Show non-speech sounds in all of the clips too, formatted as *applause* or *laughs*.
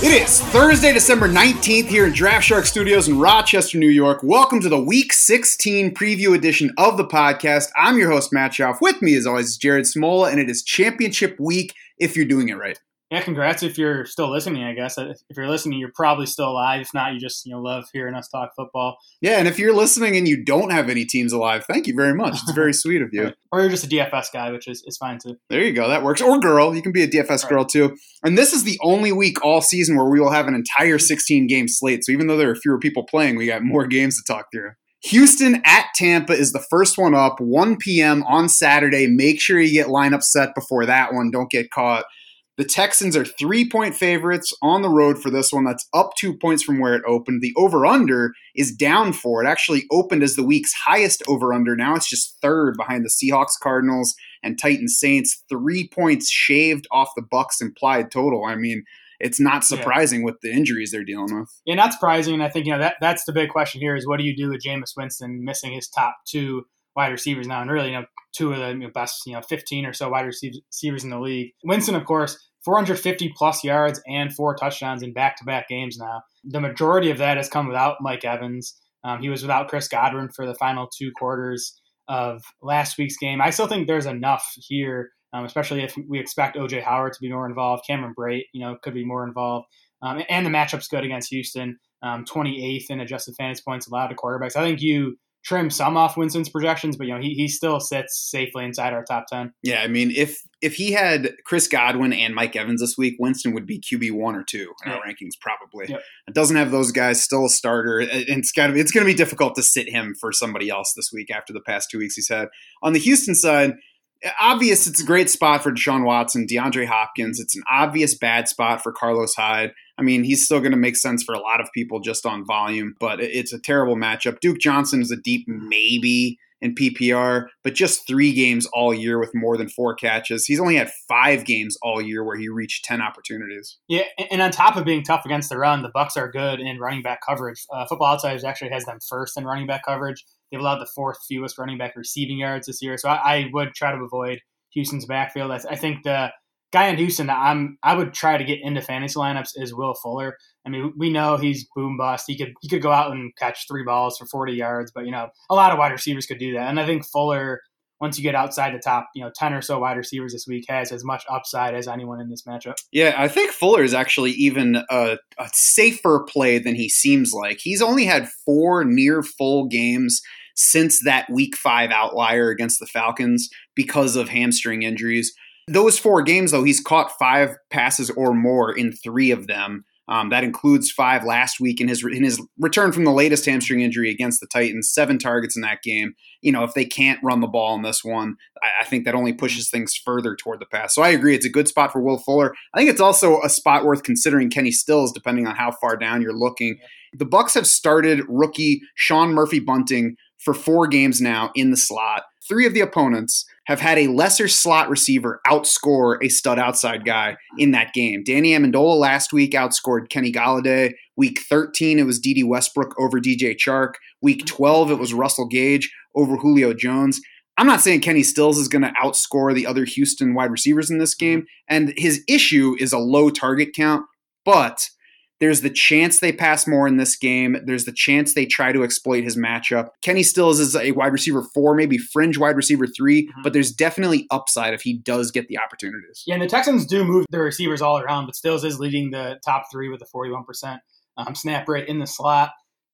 It is Thursday, December 19th here in Draft Shark Studios in Rochester, New York. Welcome to the Week 16 preview edition of the podcast. I'm your host, Matt Schauf. With me, as always, is Jared Smola, and it is championship week if you're doing it right. Yeah, congrats if you're still listening. I guess if you're listening, you're probably still alive. If not, you just you know love hearing us talk football, Yeah, and if you're listening and you don't have any teams alive, thank you very much. It's very *laughs* sweet of you. *laughs* or you're just a DFS guy, which is, is fine too. There you go. That works. Or girl. You can be a DFS girl too. And this is the only week all season where we will have an entire 16 game slate. So even though there are fewer people playing, we got more games to talk through. Houston at Tampa is the first one up, 1 p.m. on Saturday. Make sure you get lineup set before that one. Don't get caught. The Texans are three point favorites on the road for this one. That's up two points from where it opened. The over under is down four. It actually opened as the week's highest over under. Now it's just third behind the Seahawks, Cardinals, and Titans Saints. Three points shaved off the Bucs implied total. I mean, it's not Yeah. surprising with the injuries they're dealing with. Yeah, not surprising. And I think you know that that's the big question here is what do you do with Jameis Winston missing his top two wide receivers now, and really you know two of the best you know 15 or so wide receivers in the league. Winston, of course. 450 plus yards and four touchdowns in back to back games now. The majority of that has come without Mike Evans. Um, he was without Chris Godwin for the final two quarters of last week's game. I still think there's enough here, um, especially if we expect OJ Howard to be more involved. Cameron Brate, you know, could be more involved. Um, and the matchup's good against Houston, um, 28th in adjusted fantasy points allowed to quarterbacks. I think you trim some off Winston's projections, but you know he, he still sits safely inside our top 10. Yeah, I mean, if if he had Chris Godwin and Mike Evans this week, Winston would be QB one or two in our rankings, probably. Yep. It doesn't have those guys, still a starter, and it's got it's going to be difficult to sit him for somebody else this week after the past two weeks he's had. On the Houston side, eh, obvious it's a great spot for Deshaun Watson, DeAndre Hopkins. It's an obvious bad spot for Carlos Hyde. I mean, he's still going to make sense for a lot of people just on volume, but it's a terrible matchup. Duke Johnson is a deep maybe in PPR, but just three games all year with more than four catches. He's only had five games all year where he reached 10 opportunities. Yeah, and- and on top of being tough against the run, the Bucs are good in running back coverage. Uh, Football Outsiders actually has them first in running back coverage. They've allowed the fourth fewest running back receiving yards this year, so I, I would try to avoid Houston's backfield. I, I think the guy in Houston that I'm I would try to get into fantasy lineups is Will Fuller. I mean, we know he's boom bust. He could he could go out and catch three balls for 40 yards, but you know, a lot of wide receivers could do that. And I think Fuller once you get outside the top, you know, 10 or so wide receivers this week has as much upside as anyone in this matchup. Yeah, I think Fuller is actually even a, a safer play than he seems like. He's only had four near full games since that week five outlier against the Falcons because of hamstring injuries. Those four games, though, he's caught five passes or more in three of them. Um, that includes five last week in his in his return from the latest hamstring injury against the Titans. Seven targets in that game. You know, if they can't run the ball in this one, I, I think that only pushes things further toward the pass. So I agree, it's a good spot for Will Fuller. I think it's also a spot worth considering Kenny Stills, depending on how far down you're looking. The Bucs have started rookie Sean Murphy Bunting for four games now in the slot. Three of the opponents have had a lesser slot receiver outscore a stud outside guy in that game. Danny Amendola last week outscored Kenny Golladay. Week 13, it was Dede Westbrook over DJ Chark. Week 12, it was Russell Gage over Julio Jones. I'm not saying Kenny Stills is going to outscore the other Houston wide receivers in this game, and his issue is a low target count, but there's the chance they pass more in this game. There's the chance they try to exploit his matchup. Kenny Stills is a wide receiver four, maybe fringe wide receiver 3 Mhm. but there's definitely upside if he does get the opportunities. Yeah, and the Texans do move their receivers all around, but Stills is leading the top three with a 41% um, snap rate in the slot.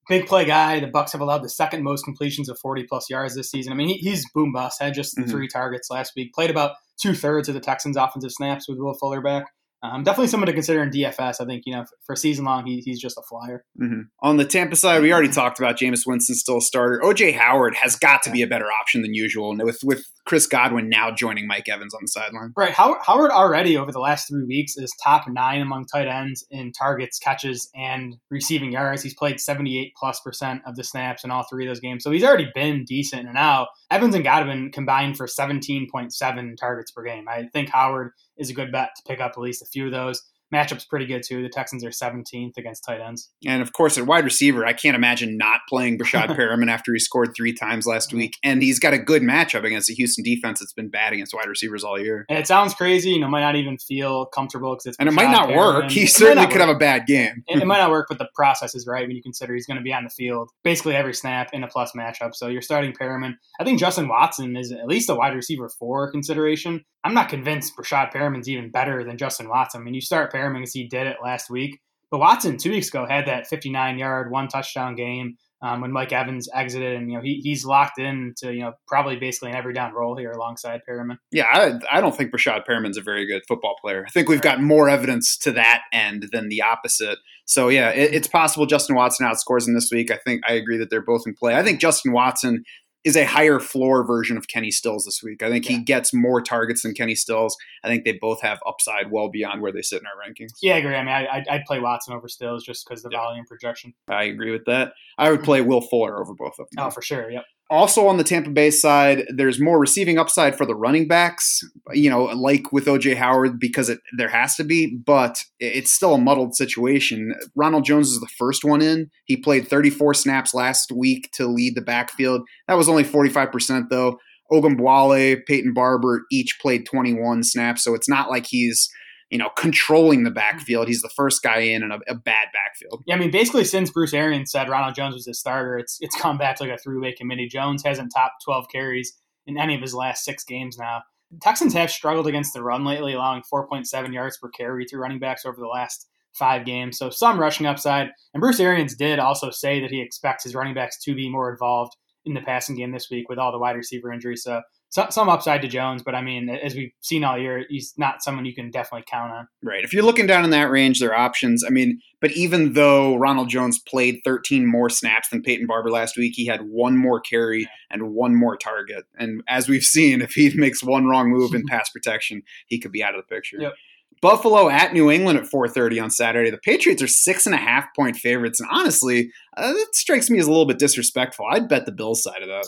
Big play guy. The Bucs have allowed the second most completions of 40 plus yards this season. I mean, he, he's boom bust. Had just Mhm. three targets last week. Played about two thirds of the Texans' offensive snaps with Will Fuller back. Um, definitely someone to consider in DFS. I think you know for, season long, he, he's just a flyer. hmm On the Tampa side, we already talked about Jameis Winston still a starter. OJ Howard has got to be a better option than usual, and with with Chris Godwin now joining Mike Evans on the sideline. Right. Howard, Howard already over the last three weeks is top nine among tight ends in targets, catches, and receiving yards. He's played 78 plus percent of the snaps in all three of those games. So he's already been decent. And now Evans and Godwin combined for 17.7 targets per game. I think Howard is a good bet to pick up at least a few of those. Matchup's pretty good too. The Texans are 17th against tight ends. And of course, at wide receiver, I can't imagine not playing Breshad *laughs* Perriman after he scored three times last week. And he's got a good matchup against the Houston defense that's been bad against wide receivers all year. And it sounds crazy, you know, might not even feel comfortable because it's And it might Breshad not work. He certainly could work. have a bad game. it, it might *laughs* not work, but the process is right when you consider he's going to be on the field basically every snap in a plus matchup. So you're starting Perriman. I think Justin Watson is at least a wide receiver four consideration. I'm not convinced Breshad Perriman's even better than Justin Watson. I mean, you start Perriman as he did it last week, but Watson two weeks ago had that 59 yard, one touchdown game. Um, when Mike Evans exited, and you know he, he's locked in to you know probably basically an every down role here alongside Perriman. Yeah, I, I don't think Breshad Perriman's a very good football player. I think we've got more evidence to that end than the opposite. So yeah, it, it's possible Justin Watson outscores him this week. I think I agree that they're both in play. I think Justin Watson is a higher floor version of Kenny Stills this week. I think Yeah. he gets more targets than Kenny Stills. I think they both have upside well beyond where they sit in our rankings. Yeah, I agree. I mean, I, I'd, I'd play Watson over Stills just because the Yeah. volume projection. I agree with that. I would play Will Fuller over both of them. Oh, for sure. Yep. Also on the Tampa Bay side, there's more receiving upside for the running backs, you know, like with OJ Howard because it there has to be, but it's still a muddled situation. Ronald Jones is the first one in. He played 34 snaps last week to lead the backfield. That was only 45% though. Ogunbowale, Peyton Barber each played 21 snaps, so it's not like he's, you know, controlling the mm-hmm. backfield. He's the first guy in in a, a bad backfield. Yeah, I mean, basically since Bruce Arians said Ronald Jones was his starter, it's it's come back to like a three-way committee. Jones hasn't topped 12 carries in any of his last six games now. Texans have struggled against the run lately, allowing 4.7 yards per carry to running backs over the last five games. So some rushing upside. And Bruce Arians did also say that he expects his running backs to be more involved in the passing game this week with all the wide receiver injuries. So, so some upside to Jones, but I mean, as we've seen all year, he's not someone you can definitely count on. Right. If you're looking down in that range, there are options. I mean, but even though Ronald Jones played 13 more snaps than Peyton Barber last week, he had one more carry and one more target. And as we've seen, if he *laughs* makes one wrong move in *laughs* pass protection, he could be out of the picture. Yep. Buffalo at New England at 4:30 on Saturday. The Patriots are six and a half point favorites, and honestly, uh, that strikes me as a little bit disrespectful. I'd bet the Bills side of that.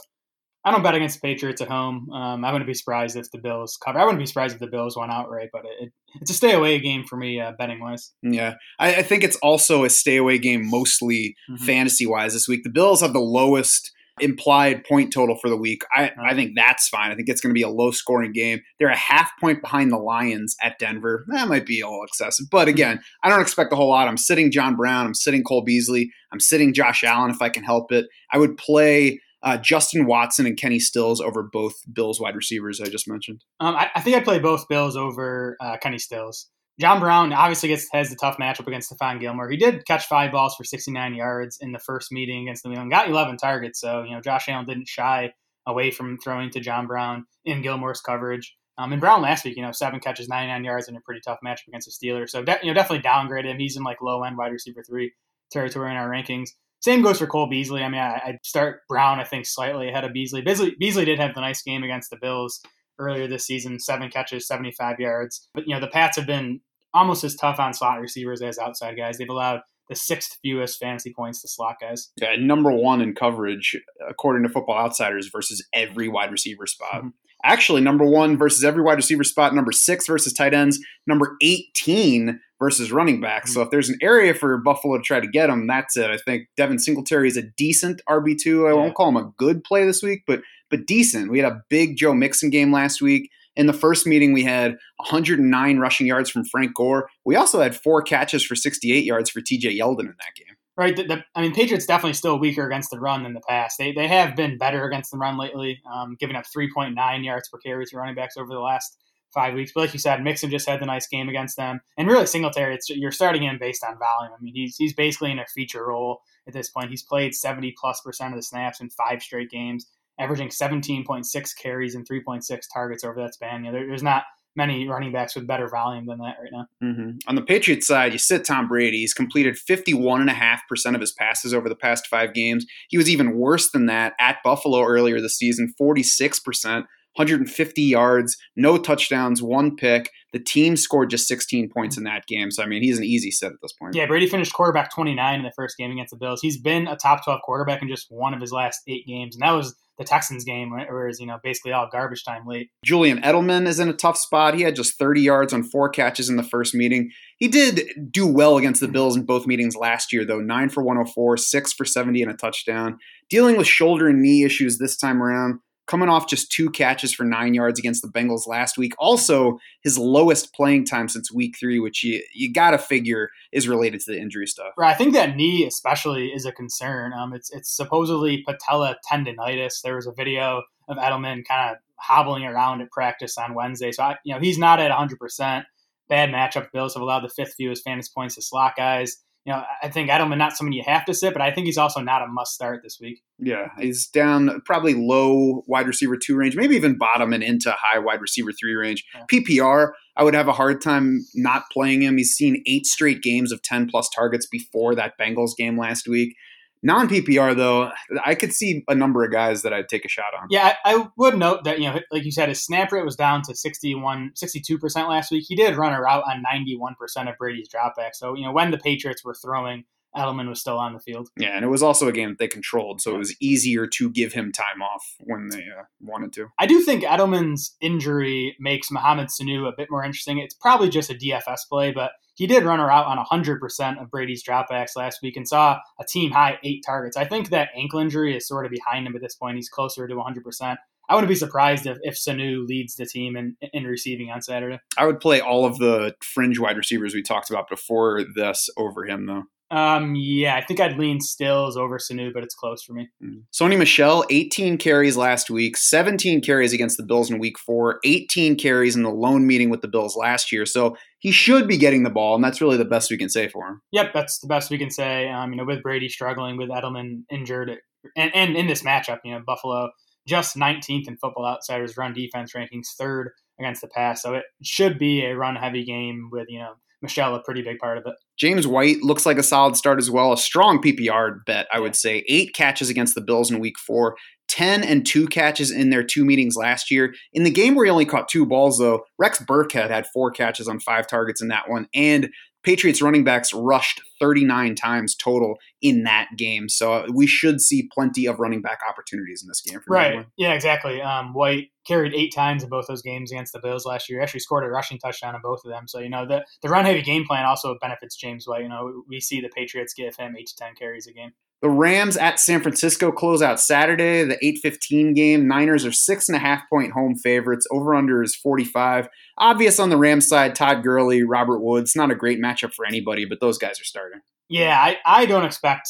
I don't bet against the Patriots at home. Um, I wouldn't be surprised if the Bills cover. I wouldn't be surprised if the Bills won outright, but it, it's a stay away game for me uh, betting wise. Yeah, I, I think it's also a stay away game, mostly Mhm. fantasy wise this week. The Bills have the lowest implied point total for the week. I, I think that's fine. I think it's going to be a low scoring game. They're a half point behind the Lions at Denver. That might be a little excessive. But again, I don't expect a whole lot. I'm sitting John Brown. I'm sitting Cole Beasley. I'm sitting Josh Allen if I can help it. I would play uh, Justin Watson and Kenny Stills over both Bills wide receivers I just mentioned. Um, I, I think I'd play both Bills over uh, Kenny Stills. John Brown obviously gets has the tough matchup against Stephon Gilmore. He did catch five balls for 69 yards in the first meeting against the New England, got 11 targets. So you know Josh Allen didn't shy away from throwing to John Brown in Gilmore's coverage. Um, and Brown last week, you know, seven catches, 99 yards in a pretty tough matchup against the Steelers. So de- you know, definitely downgrade him. He's in like low end wide receiver three territory in our rankings. Same goes for Cole Beasley. I mean, I, I'd start Brown, I think, slightly ahead of Beasley. Beasley. Beasley did have the nice game against the Bills earlier this season, seven catches, 75 yards. But, you know, the Pats have been almost as tough on slot receivers as outside guys. They've allowed the sixth fewest fantasy points to slot guys. Yeah, number one in coverage, according to Football Outsiders, versus every wide receiver spot. Mhm. Actually, number one versus every wide receiver spot, number six versus tight ends, number 18 versus running backs. So if there's an area for Buffalo to try to get them, that's it. I think Devin Singletary is a decent RB2. I Yeah. won't call him a good play this week, but but decent. We had a big Joe Mixon game last week. In the first meeting, we had 109 rushing yards from Frank Gore. We also had four catches for 68 yards for TJ Yeldon in that game. Right. The, the, I mean, Patriots definitely still weaker against the run than the pass. They, they have been better against the run lately, um, giving up 3.9 yards per carry to running backs over the last five weeks. But like you said, Mixon just had the nice game against them. And really, Singletary, it's, you're starting him based on volume. I mean, he's, he's basically in a feature role at this point. He's played 70 plus percent of the snaps in five straight games, averaging 17.6 carries and 3.6 targets over that span. You know, there, there's not many running backs with better volume than that right now. Mm-hmm. On the Patriots side, you sit Tom Brady. He's completed 51.5% of his passes over the past five games. He was even worse than that at Buffalo earlier this season, 46%. 150 yards, no touchdowns, one pick. The team scored just 16 points in that game. So, I mean, he's an easy set at this point. Yeah, Brady finished quarterback 29 in the first game against the Bills. He's been a top 12 quarterback in just one of his last eight games, and that was the Texans game, whereas, you know, basically all garbage time late. Julian Edelman is in a tough spot. He had just 30 yards on four catches in the first meeting. He did do well against the Bills in both meetings last year, though 9 for 104, 6 for 70, and a touchdown. Dealing with shoulder and knee issues this time around coming off just two catches for nine yards against the Bengals last week. Also, his lowest playing time since week three, which you, you got to figure is related to the injury stuff. Right. I think that knee, especially, is a concern. Um, it's, it's supposedly patella tendonitis. There was a video of Edelman kind of hobbling around at practice on Wednesday. So, I, you know, he's not at 100%. Bad matchup. Bills have allowed the fifth fewest fantasy points to slot guys you know, I think Edelman not someone you have to sit, but I think he's also not a must start this week. Yeah, he's down probably low wide receiver two range, maybe even bottom and into high wide receiver three range. Yeah. PPR, I would have a hard time not playing him. He's seen eight straight games of 10 plus targets before that Bengals game last week. Non PPR though, I could see a number of guys that I'd take a shot on. Yeah, I, I, would note that you know, like you said, his snap rate was down to 61, 62 percent last week. He did run a route on ninety one percent of Brady's dropback. So you know, when the Patriots were throwing, Edelman was still on the field. Yeah, and it was also a game that they controlled, so it was easier to give him time off when they uh, wanted to. I do think Edelman's injury makes Mohamed Sanu a bit more interesting. It's probably just a DFS play, but he did run her out on 100% of Brady's dropbacks last week and saw a team high eight targets. I think that ankle injury is sort of behind him at this point. He's closer to 100%. I wouldn't be surprised if, if Sanu leads the team in, in receiving on Saturday. I would play all of the fringe wide receivers we talked about before this over him, though. Um, yeah, I think I'd lean Stills over Sanu, but it's close for me. Mm. Sony Michel, 18 carries last week, 17 carries against the Bills in week four, 18 carries in the lone meeting with the Bills last year. So he should be getting the ball, and that's really the best we can say for him. Yep, that's the best we can say. Um, you know, with Brady struggling, with Edelman injured, and, and in this matchup, you know, Buffalo just 19th in Football Outsiders run defense rankings, third against the pass. So it should be a run heavy game with, you know, Michel a pretty big part of it. James White looks like a solid start as well. A strong PPR bet, I would say. Eight catches against the Bills in week four, 10 and two catches in their two meetings last year. In the game where he only caught two balls, though, Rex Burkhead had four catches on five targets in that one. And Patriots running backs rushed 39 times total in that game. So uh, we should see plenty of running back opportunities in this game. right. Anyone. Yeah, exactly. Um, White carried eight times in both those games against the Bills last year. Actually scored a rushing touchdown in both of them. So, you know, the, the run heavy game plan also benefits James White. You know, we see the Patriots give him eight to 10 carries a game. The Rams at San Francisco close out Saturday, the 8-15 game. Niners are six and a half point home favorites. Over under is 45. Obvious on the Rams side, Todd Gurley, Robert Woods. Not a great matchup for anybody, but those guys are starting. Yeah, I, I don't expect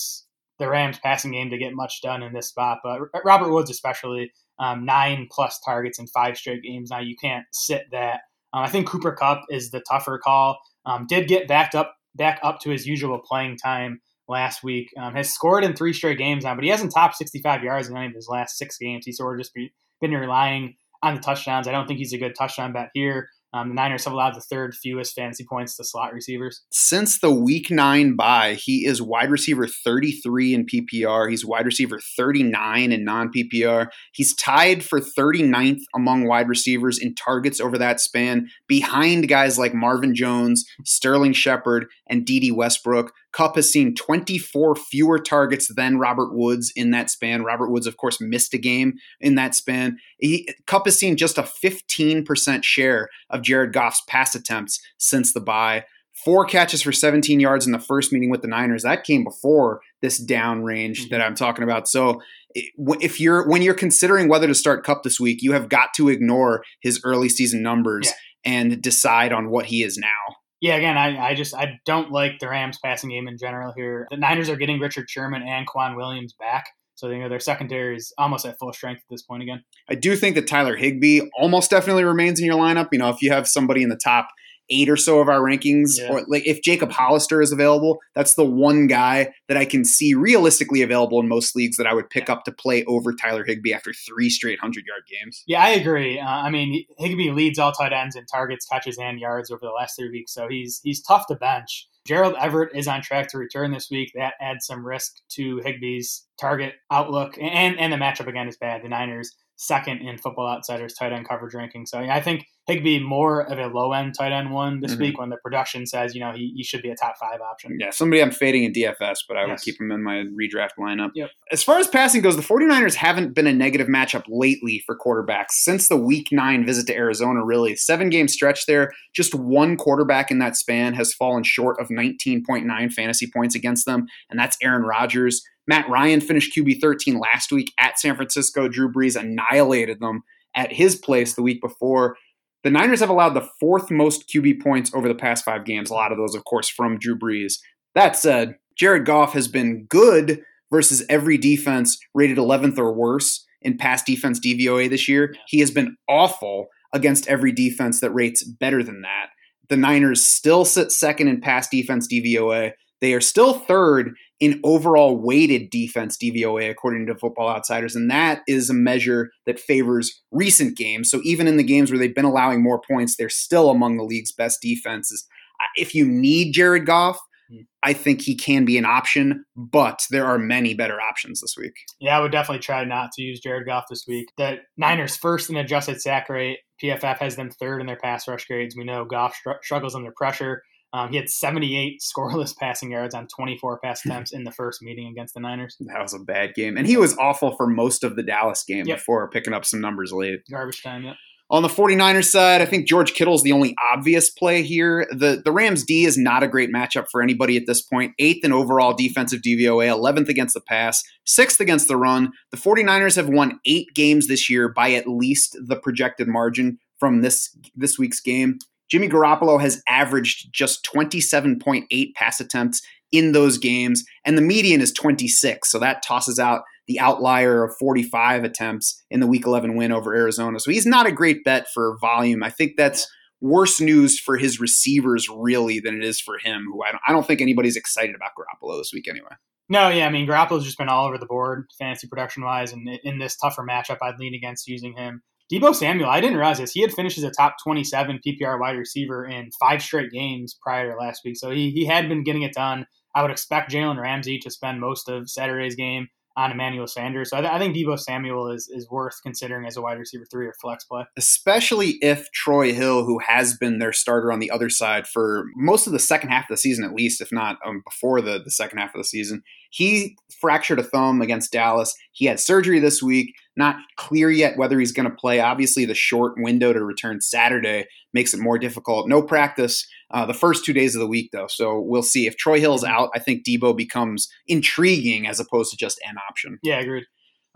the Rams passing game to get much done in this spot, but Robert Woods especially, um, nine plus targets in five straight games. Now you can't sit that. Um, I think Cooper Kupp is the tougher call. Um, did get backed up back up to his usual playing time last week. Um, has scored in three straight games now, but he hasn't topped 65 yards in any of his last six games. He's sort of just be, been relying on the touchdowns. I don't think he's a good touchdown bet here. Um, the Niners have allowed the third fewest fantasy points to slot receivers. Since the week nine bye, he is wide receiver 33 in PPR. He's wide receiver 39 in non PPR. He's tied for 39th among wide receivers in targets over that span, behind guys like Marvin Jones, Sterling Shepard, and Dede Westbrook. Kupp has seen 24 fewer targets than Robert Woods in that span. Robert Woods, of course, missed a game in that span. He, Kupp has seen just a 15% share of Jared Goff's pass attempts since the bye. Four catches for 17 yards in the first meeting with the Niners. That came before this down range mm-hmm. that I'm talking about. So if you're when you're considering whether to start Kupp this week, you have got to ignore his early season numbers yeah. and decide on what he is now. Yeah, again, I, I just I don't like the Rams passing game in general here. The Niners are getting Richard Sherman and K'Waun Williams back. So you know their secondary is almost at full strength at this point again. I do think that Tyler Higbee almost definitely remains in your lineup. You know, if you have somebody in the top eight or so of our rankings. Yeah. Or like if Jacob Hollister is available, that's the one guy that I can see realistically available in most leagues that I would pick up to play over Tyler Higbee after three straight hundred yard games. Yeah, I agree. Uh, I mean, Higbee leads all tight ends in targets, catches, and yards over the last three weeks, so he's he's tough to bench. Gerald Everett is on track to return this week. That adds some risk to Higbee's target outlook, and and the matchup again is bad. The Niners second in Football Outsiders tight end coverage ranking. So yeah, I think Higbee more of a low end tight end one this Mhm. week when the production says you know he, he should be a top five option. Yeah, somebody I'm fading in DFS, but I would keep him in my redraft lineup. Yep. As far as passing goes, the 49ers haven't been a negative matchup lately for quarterbacks since the week nine visit to Arizona, really. Seven game stretch there. Just one quarterback in that span has fallen short of 19.9 fantasy points against them, and that's Aaron Rodgers. Matt Ryan finished QB 13 last week at San Francisco. Drew Brees annihilated them at his place the week before. The Niners have allowed the fourth most QB points over the past five games. A lot of those, of course, from Drew Brees. That said, Jared Goff has been good versus every defense rated 11th or worse in pass defense DVOA this year. He has been awful against every defense that rates better than that. The Niners still sit second in pass defense DVOA. They are still third in overall weighted defense DVOA, according to Football Outsiders. And that is a measure that favors recent games. So even in the games where they've been allowing more points, they're still among the league's best defenses. If you need Jared Goff, Hmm. I think he can be an option, but there are many better options this week. Yeah, I would definitely try not to use Jared Goff this week. The Niners first in adjusted sack rate. PFF has them third in their pass rush grades. We know Goff str- struggles under pressure. Um, he had 78 *laughs* scoreless passing yards on 24 pass *laughs* attempts in the first meeting against the Niners. That was a bad game. And he was awful for most of the Dallas game Yep. before picking up some numbers late. Garbage time, yeah. On the 49ers side, I think George Kittle's the only obvious play here. The the Rams D is not a great matchup for anybody at this point. Eighth in overall defensive DVOA, 11th against the pass, sixth against the run. The 49ers have won eight games this year by at least the projected margin from this this week's game. Jimmy Garoppolo has averaged just 27.8 pass attempts in those games, and the median is 26. So that tosses out the outlier of 45 attempts in the Week 11 win over Arizona. So he's not a great bet for volume. I think that's worse news for his receivers really than it is for him. Who I don't, I don't think anybody's excited about Garoppolo this week anyway. No, yeah, I mean Garoppolo's just been all over the board, fantasy production wise, and in this tougher matchup, I'd lean against using him. Deebo Samuel, I didn't realize this. He had finished as a top 27 PPR wide receiver in five straight games prior to last week, so he he had been getting it done. I would expect Jalen Ramsey to spend most of Saturday's game on Emmanuel Sanders. So I, th- I think Deebo Samuel is is worth considering as a wide receiver three or flex play. Especially if Troy Hill, who has been their starter on the other side for most of the second half of the season, at least, if not um, before the, the second half of the season, he fractured a thumb against Dallas. He had surgery this week. Not clear yet whether he's going to play. Obviously, the short window to return Saturday makes it more difficult. No practice uh, the first two days of the week, though. So we'll see. If Troy Hill's out, I think Deebo becomes intriguing as opposed to just an option. Yeah, agreed.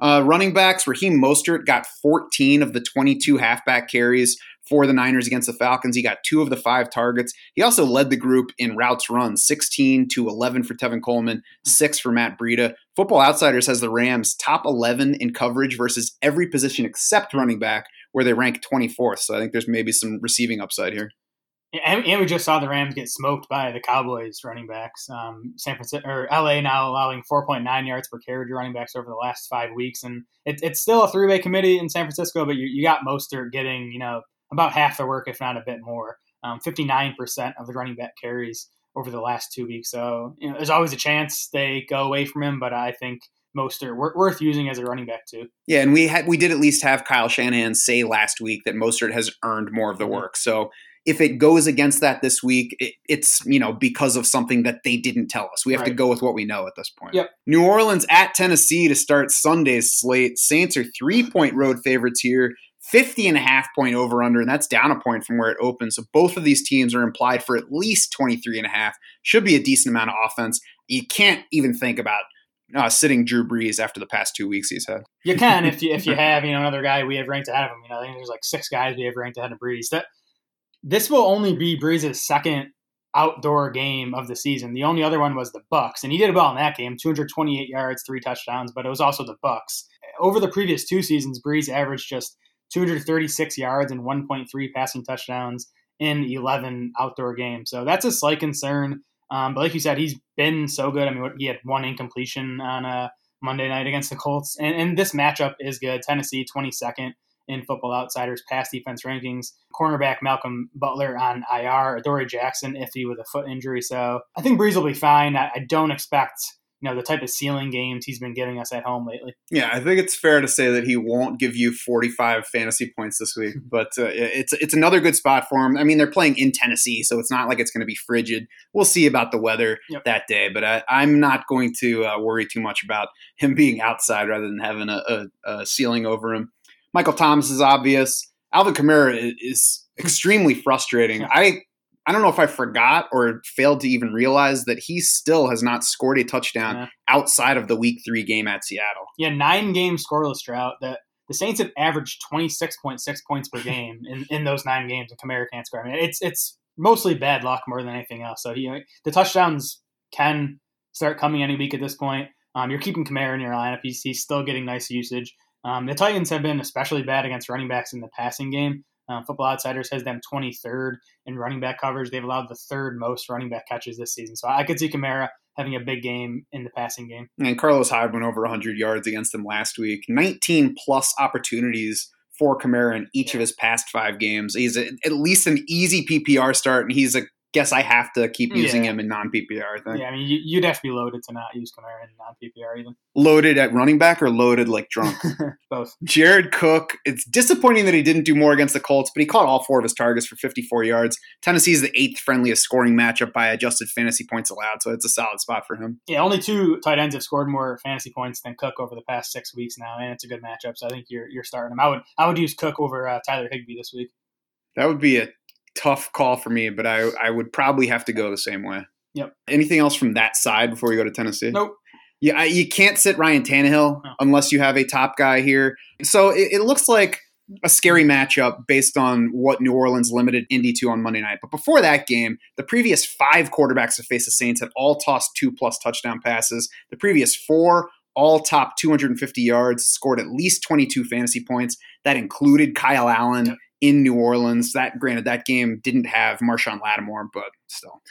Uh, running backs, Raheem Mostert got 14 of the 22 halfback carries for the Niners against the Falcons. He got two of the five targets. He also led the group in routes run, 16 to 11 for Tevin Coleman, six for Matt Breida. Football Outsiders has the Rams top 11 in coverage versus every position except running back, where they rank 24th. So I think there's maybe some receiving upside here. And, and we just saw the Rams get smoked by the Cowboys running backs. Um, San Francisco or LA now allowing 4.9 yards per carry to running backs over the last five weeks, and it, it's still a three-way committee in San Francisco. But you, you got Mostert getting you know about half the work, if not a bit more. Um, 59% of the running back carries over the last two weeks. So you know, there's always a chance they go away from him, but I think Mostert wor- worth using as a running back too. Yeah, and we had we did at least have Kyle Shanahan say last week that Mostert has earned more of the Mhm. work. So if it goes against that this week, it, it's you know because of something that they didn't tell us. We have to go with what we know at this point. Yep. New Orleans at Tennessee to start Sunday's slate. Saints are three point road favorites here. 50 and a half point over under, and that's down a point from where it opens. So both of these teams are implied for at least 23 and a half. Should be a decent amount of offense. You can't even think about uh, sitting Drew Brees after the past two weeks he's had. You can if *laughs* you if you have you know another guy we have ranked ahead of him. You know, I think there's like six guys we have ranked ahead of Brees. That this will only be Brees's second outdoor game of the season. The only other one was the Bucs, and he did well in that game, 228 yards, three touchdowns. But it was also the Bucs. Over the previous two seasons, Brees averaged just 236 yards and 1.3 passing touchdowns in 11 outdoor games. So that's a slight concern. Um, but like you said, he's been so good. I mean, he had one incompletion on a Monday night against the Colts. And, and this matchup is good. Tennessee, 22nd in Football Outsiders pass defense rankings. Cornerback Malcolm Butler on IR. Dory Jackson iffy with a foot injury. So I think Brees will be fine. I, I don't expect you know the type of ceiling games he's been giving us at home lately. Yeah, I think it's fair to say that he won't give you 45 fantasy points this week, *laughs* but uh, it's it's another good spot for him. I mean, they're playing in Tennessee, so it's not like it's going to be frigid. We'll see about the weather Yep. that day, but I, I'm not going to uh, worry too much about him *laughs* being outside rather than having a, a, a ceiling over him. Michael Thomas is obvious. Alvin Kamara is extremely frustrating. I I don't know if I forgot or failed to even realize that he still has not scored a touchdown Yeah. outside of the Week Three game at Seattle. Yeah, nine game scoreless drought. That the Saints have averaged twenty six point six points per game in, in those nine games, and Kamara can't score. I mean, it's it's mostly bad luck more than anything else. So he, the touchdowns can start coming any week at this point. Um, you're keeping Kamara in your lineup. He's, he's still getting nice usage. Um, the Titans have been especially bad against running backs in the passing game. Um, Football Outsiders has them 23rd in running back coverage. They've allowed the third most running back catches this season. So I could see Kamara having a big game in the passing game. And Carlos Hyde went over 100 yards against them last week. 19 plus opportunities for Kamara in each of his past five games. He's a, at least an easy PPR start, and he's a guess I have to keep using Yeah. him in non PPR. I think Yeah, I mean, you, you'd have to be loaded to not use Kamara in non PPR even. loaded at running back or loaded like drunk. *laughs* Both. Jared Cook. It's disappointing that he didn't do more against the Colts, but he caught all four of his targets for 54 yards. Tennessee is the eighth friendliest scoring matchup by adjusted fantasy points allowed, so it's a solid spot for him. Yeah, only two tight ends have scored more fantasy points than Cook over the past six weeks now, and it's a good matchup. So I think you're you're starting him. I would I would use Cook over uh, Tyler Higbee this week. That would be a tough call for me, but I I would probably have to go the same way. Yep. Anything else from that side before we go to Tennessee? Nope. Yeah, I, you can't sit Ryan Tannehill No. unless you have a top guy here. So it, it looks like a scary matchup based on what New Orleans limited Indy to on Monday night. But before that game, the previous five quarterbacks to face the Saints had all tossed two plus touchdown passes. The previous four all top 250 yards, scored at least 22 fantasy points. That included Kyle Allen. In New Orleans. That granted, that game didn't have Marshon Lattimore, but still.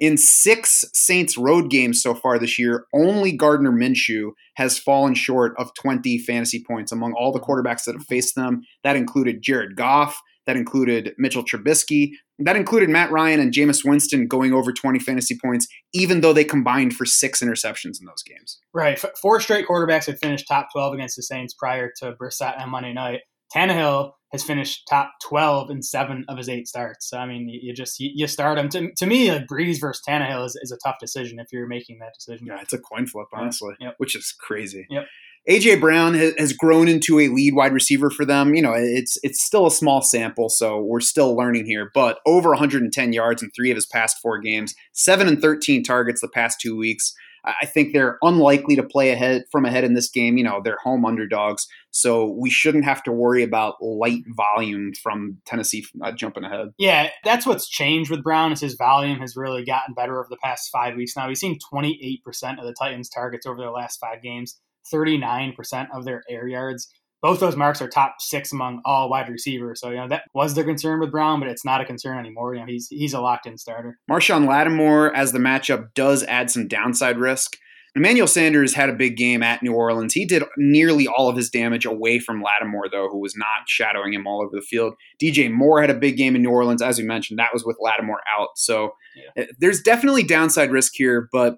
In six Saints road games so far this year, only Gardner Minshew has fallen short of 20 fantasy points among all the quarterbacks that have faced them. That included Jared Goff. That included Mitchell Trubisky. That included Matt Ryan and Jameis Winston going over 20 fantasy points, even though they combined for six interceptions in those games. Right, four straight quarterbacks had finished top twelve against the Saints prior to Brissett on Monday night. Tannehill has finished top twelve in seven of his eight starts. So I mean, you, you just you, you start him. To, to me, like Brees versus Tannehill is, is a tough decision if you're making that decision. Yeah, it's a coin flip, honestly, Yep. which is crazy. Yep. AJ Brown has, has grown into a lead wide receiver for them. You know, it's it's still a small sample, so we're still learning here. But over 110 yards in three of his past four games, seven and 13 targets the past two weeks. I think they're unlikely to play ahead from ahead in this game. You know, they're home underdogs, so we shouldn't have to worry about light volume from Tennessee uh, jumping ahead. Yeah, that's what's changed with Brown is his volume has really gotten better over the past five weeks. Now he's seen 28% of the Titans' targets over their last five games, 39% of their air yards. Both those marks are top six among all wide receivers. So you know that was the concern with Brown, but it's not a concern anymore. You know he's he's a locked in starter. Marshon Lattimore, as the matchup, does add some downside risk. Emmanuel Sanders had a big game at New Orleans. He did nearly all of his damage away from Lattimore, though, who was not shadowing him all over the field. DJ Moore had a big game in New Orleans, as we mentioned. That was with Lattimore out. So Yeah. uh, there's definitely downside risk here, but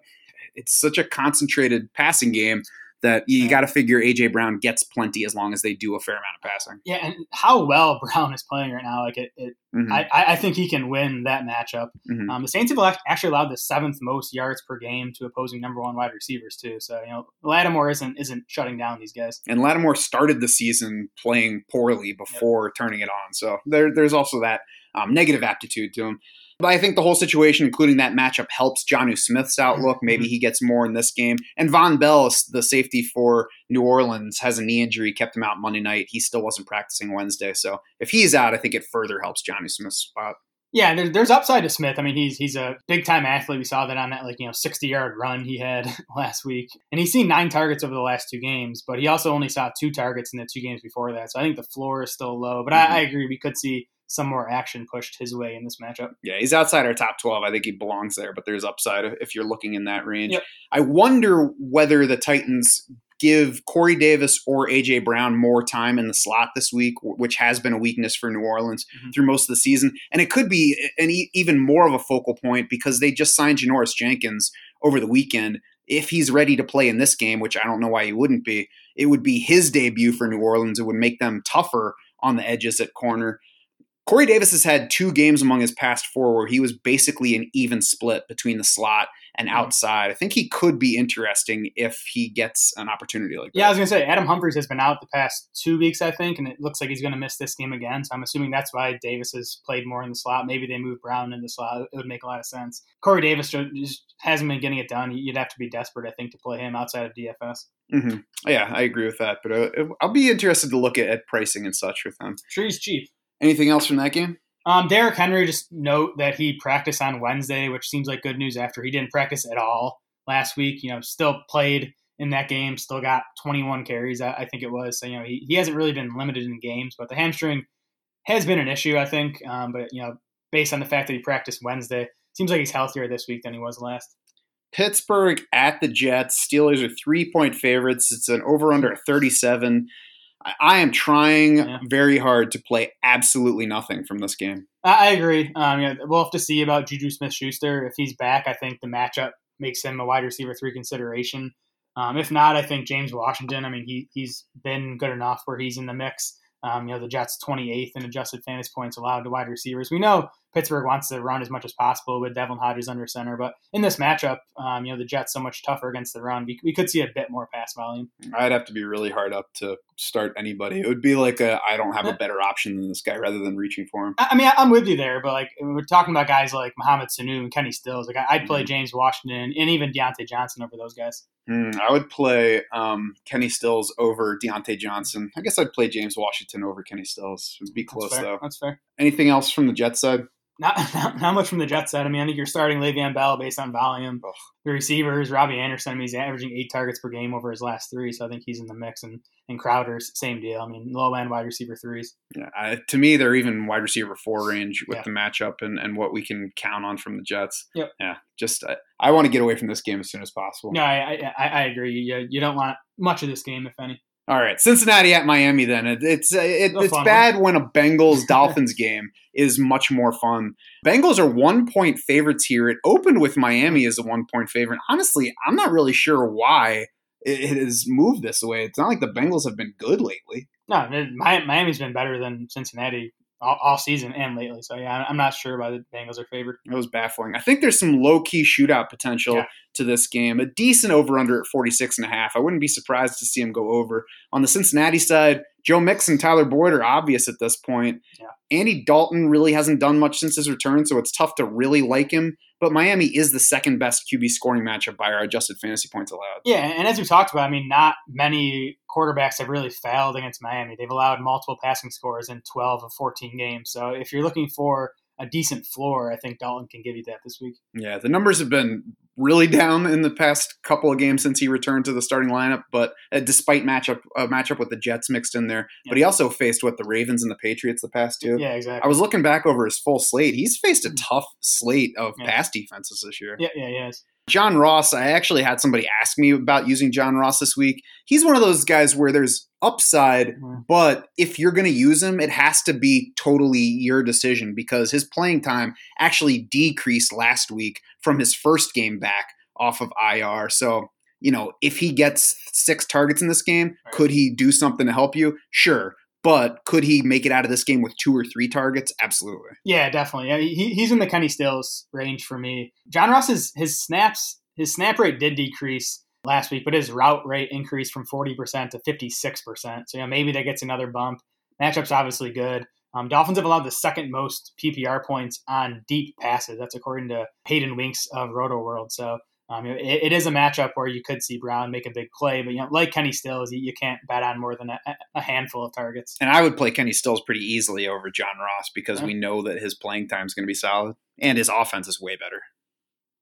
it's such a concentrated passing game that you Yeah. got to figure AJ Brown gets plenty as long as they do a fair amount of passing. Yeah, and how well *laughs* Brown is playing right now, like it, it Mhm. I, I think he can win that matchup. Mhm. Um, the Saints have actually allowed the seventh most yards per game to opposing number one wide receivers too. So you know Lattimore isn't isn't shutting down these guys. and Lattimore started the season playing poorly before turning it on. So there, there's also that um, negative aptitude to him. But I think the whole situation, including that matchup, helps Jonnu Smith's outlook. Maybe he gets more in this game. And Vonn Bell, the safety for New Orleans, has a knee injury, kept him out Monday night. He still wasn't practicing Wednesday. So if he's out, I think it further helps Jonnu Smith's spot. Yeah, there's, there's upside to Smith. I mean, he's he's a big time athlete. We saw that on that like you know 60 yard run he had *laughs* last week, and he's seen nine targets over the last two games. But he also only saw two targets in the two games before that. So I think the floor is still low. But Mhm. I, I agree, we could see some more action pushed his way in this matchup. Yeah, he's outside our top 12. I think he belongs there, but there's upside if you're looking in that range. Yep. I wonder whether the Titans give Corey Davis or AJ Brown more time in the slot this week, which has been a weakness for New Orleans Mhm. through most of the season. And it could be an e- even more of a focal point because they just signed Janoris Jenkins over the weekend. if he's ready to play in this game, which I don't know why he wouldn't be, it would be his debut for New Orleans. It would make them tougher on the edges at corner. Corey Davis has had two games among his past four where he was basically an even split between the slot and Mm-hmm. outside. I think he could be interesting if he gets an opportunity like that. Yeah, I was gonna say Adam Humphries has been out the past two weeks, I think, and it looks like he's gonna miss this game again. So I'm assuming that's why Davis has played more in the slot. Maybe they move Brown in the slot. It would make a lot of sense. Corey Davis just hasn't been getting it done. You'd have to be desperate, I think, to play him outside of DFS. hmm Yeah, I agree with that. But uh, I'll be interested to look at, at pricing and such with him. Sure, he's cheap. Anything else from that game? Um, Derrick Henry, just note that he practiced on Wednesday, which seems like good news after he didn't practice at all last week. You know, still played in that game, still got 21 carries, I, think it was. So, you know, he, he hasn't really been limited in games, but the hamstring has been an issue, I think. Um, but, you know, based on the fact that he practiced Wednesday, seems like he's healthier this week than he was last. Pittsburgh at the Jets. Steelers are three point favorites. It's an over under 37. I, I am trying Yeah. very hard to play absolutely nothing from this game. I, I agree. Um, know, we'll have to see about Juju Smith Schuster. If he's back, I think the matchup makes him a wide receiver three consideration. Um, if not, I think James Washington. I mean, he he's been good enough where he's in the mix. Um, you know, the Jets 28th in adjusted fantasy points allowed to wide receivers. We know Pittsburgh wants to run as much as possible with Devlin Hodges under center, but in this matchup, um, you know, the Jets so much tougher against the run. We, we could see a bit more pass volume. I'd have to be really hard up to start anybody. It would be like a I don't have a better option than this guy rather than reaching for him. I I mean, I- I'm with you there, but like we're talking about guys like Mohamed Sanu and Kenny Stills. Like I- I'd play Mhm. James Washington and even Diontae Johnson over those guys. Hmm, I would play um, Kenny Stills over Diontae Johnson. I guess I'd play James Washington over Kenny Stills. It'd be close That's though. That's fair. Anything else from the Jets side? Not, *laughs* not not much from the Jets side. I mean, I think you're starting Le'Veon Bell based on volume. Ugh. The receivers, Robbie Anderson, I mean, he's averaging eight targets per game over his last three, so I think he's in the mix. And and Crowder's same deal. I mean, low end wide receiver threes. Yeah, I, to me, they're even wide receiver four range with Yeah. the matchup and, and what we can count on from the Jets. Yep. Yeah, just I, I want to get away from this game as soon as possible. No, I I, I agree. You, you don't want much of this game, if any. All right, Cincinnati at Miami. Then it, it's uh, it, it's bad when a Bengals *laughs* Dolphins game is much more fun. Bengals are one point favorites here. It opened with Miami as a one point favorite. Honestly, I'm not really sure why it, has moved this way. It's not like the Bengals have been good lately. No, Miami's been better than Cincinnati all, all season and lately. So yeah, I'm not sure why the Bengals are favored. It was baffling. I think there's some low key shootout potential Yeah. to this game. A decent over under at 46 and a half. I wouldn't be surprised to see him go over. On the Cincinnati side, Joe Mixon Tyler Boyd are obvious at this point. Yeah. Andy Dalton really hasn't done much since his return, so it's tough to really like him. But Miami is the second best QB scoring matchup by our adjusted fantasy points allowed. Yeah, and as we talked about, I mean, not many quarterbacks have really failed against Miami. They've allowed multiple passing scores in 12 of 14 games. So if you're looking for a decent floor, I think Dalton can give you that this week. Yeah, the numbers have been really down in the past couple of games since he returned to the starting lineup. But uh, despite matchup uh, matchup with the Jets mixed in there, but he also faced what the Ravens and the Patriots the past two. Yeah, exactly. I was looking back over his full slate. He's faced a tough slate of Yeah. pass defenses this year. Yeah, yeah, yes. John Ross, I actually had somebody ask me about using John Ross this week. He's one of those guys where there's upside, Mhm. but if you're going to use him, it has to be totally your decision because his playing time actually decreased last week from his first game back off of IR. So, you know, if he gets six targets in this game, could he do something to help you? Sure. But could he make it out of this game with two or three targets? Absolutely. Yeah, definitely. Yeah, he, he's in the Kenny Stills range for me. John Ross's his snaps his snap rate did decrease last week, but his route rate increased from forty percent to fifty six percent. So yeah, maybe that gets another bump. Matchup's obviously good. Um, Dolphins have allowed the second most PPR points on deep passes. That's according to Hayden Winks of Rotoworld. So um, it, it is a matchup where you could see Brown make a big play, but you know, like Kenny Stills, you, you can't bet on more than a, a handful of targets. And I would play Kenny Stills pretty easily over John Ross because Yeah. we know that his playing time is going to be solid and his offense is way better.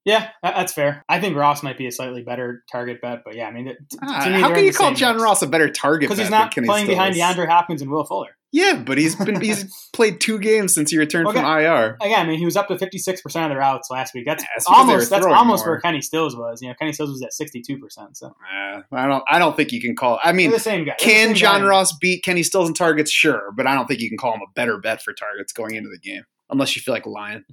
Yeah, that's fair. I think Ross might be a slightly better target bet, but yeah, I mean, Ah, to me, how can you call John mix. Ross a better target because he's not playing behind Stills? DeAndre Hopkins and Will Fuller. Yeah, but he's been he's *laughs* played two games since he returned Okay. from IR. Again, I mean, he was up to fifty six percent of the routes last week. That's Yeah, it's because they were almost that's almost more. where Kenny Stills was. You know, Kenny Stills was at sixty two percent. So Uh, I don't I don't think you can call. I they're mean, the same guy. They're can same John guy. Ross beat Kenny Stills in targets? Sure, but I don't think you can call him a better bet for targets going into the game unless you feel like lying.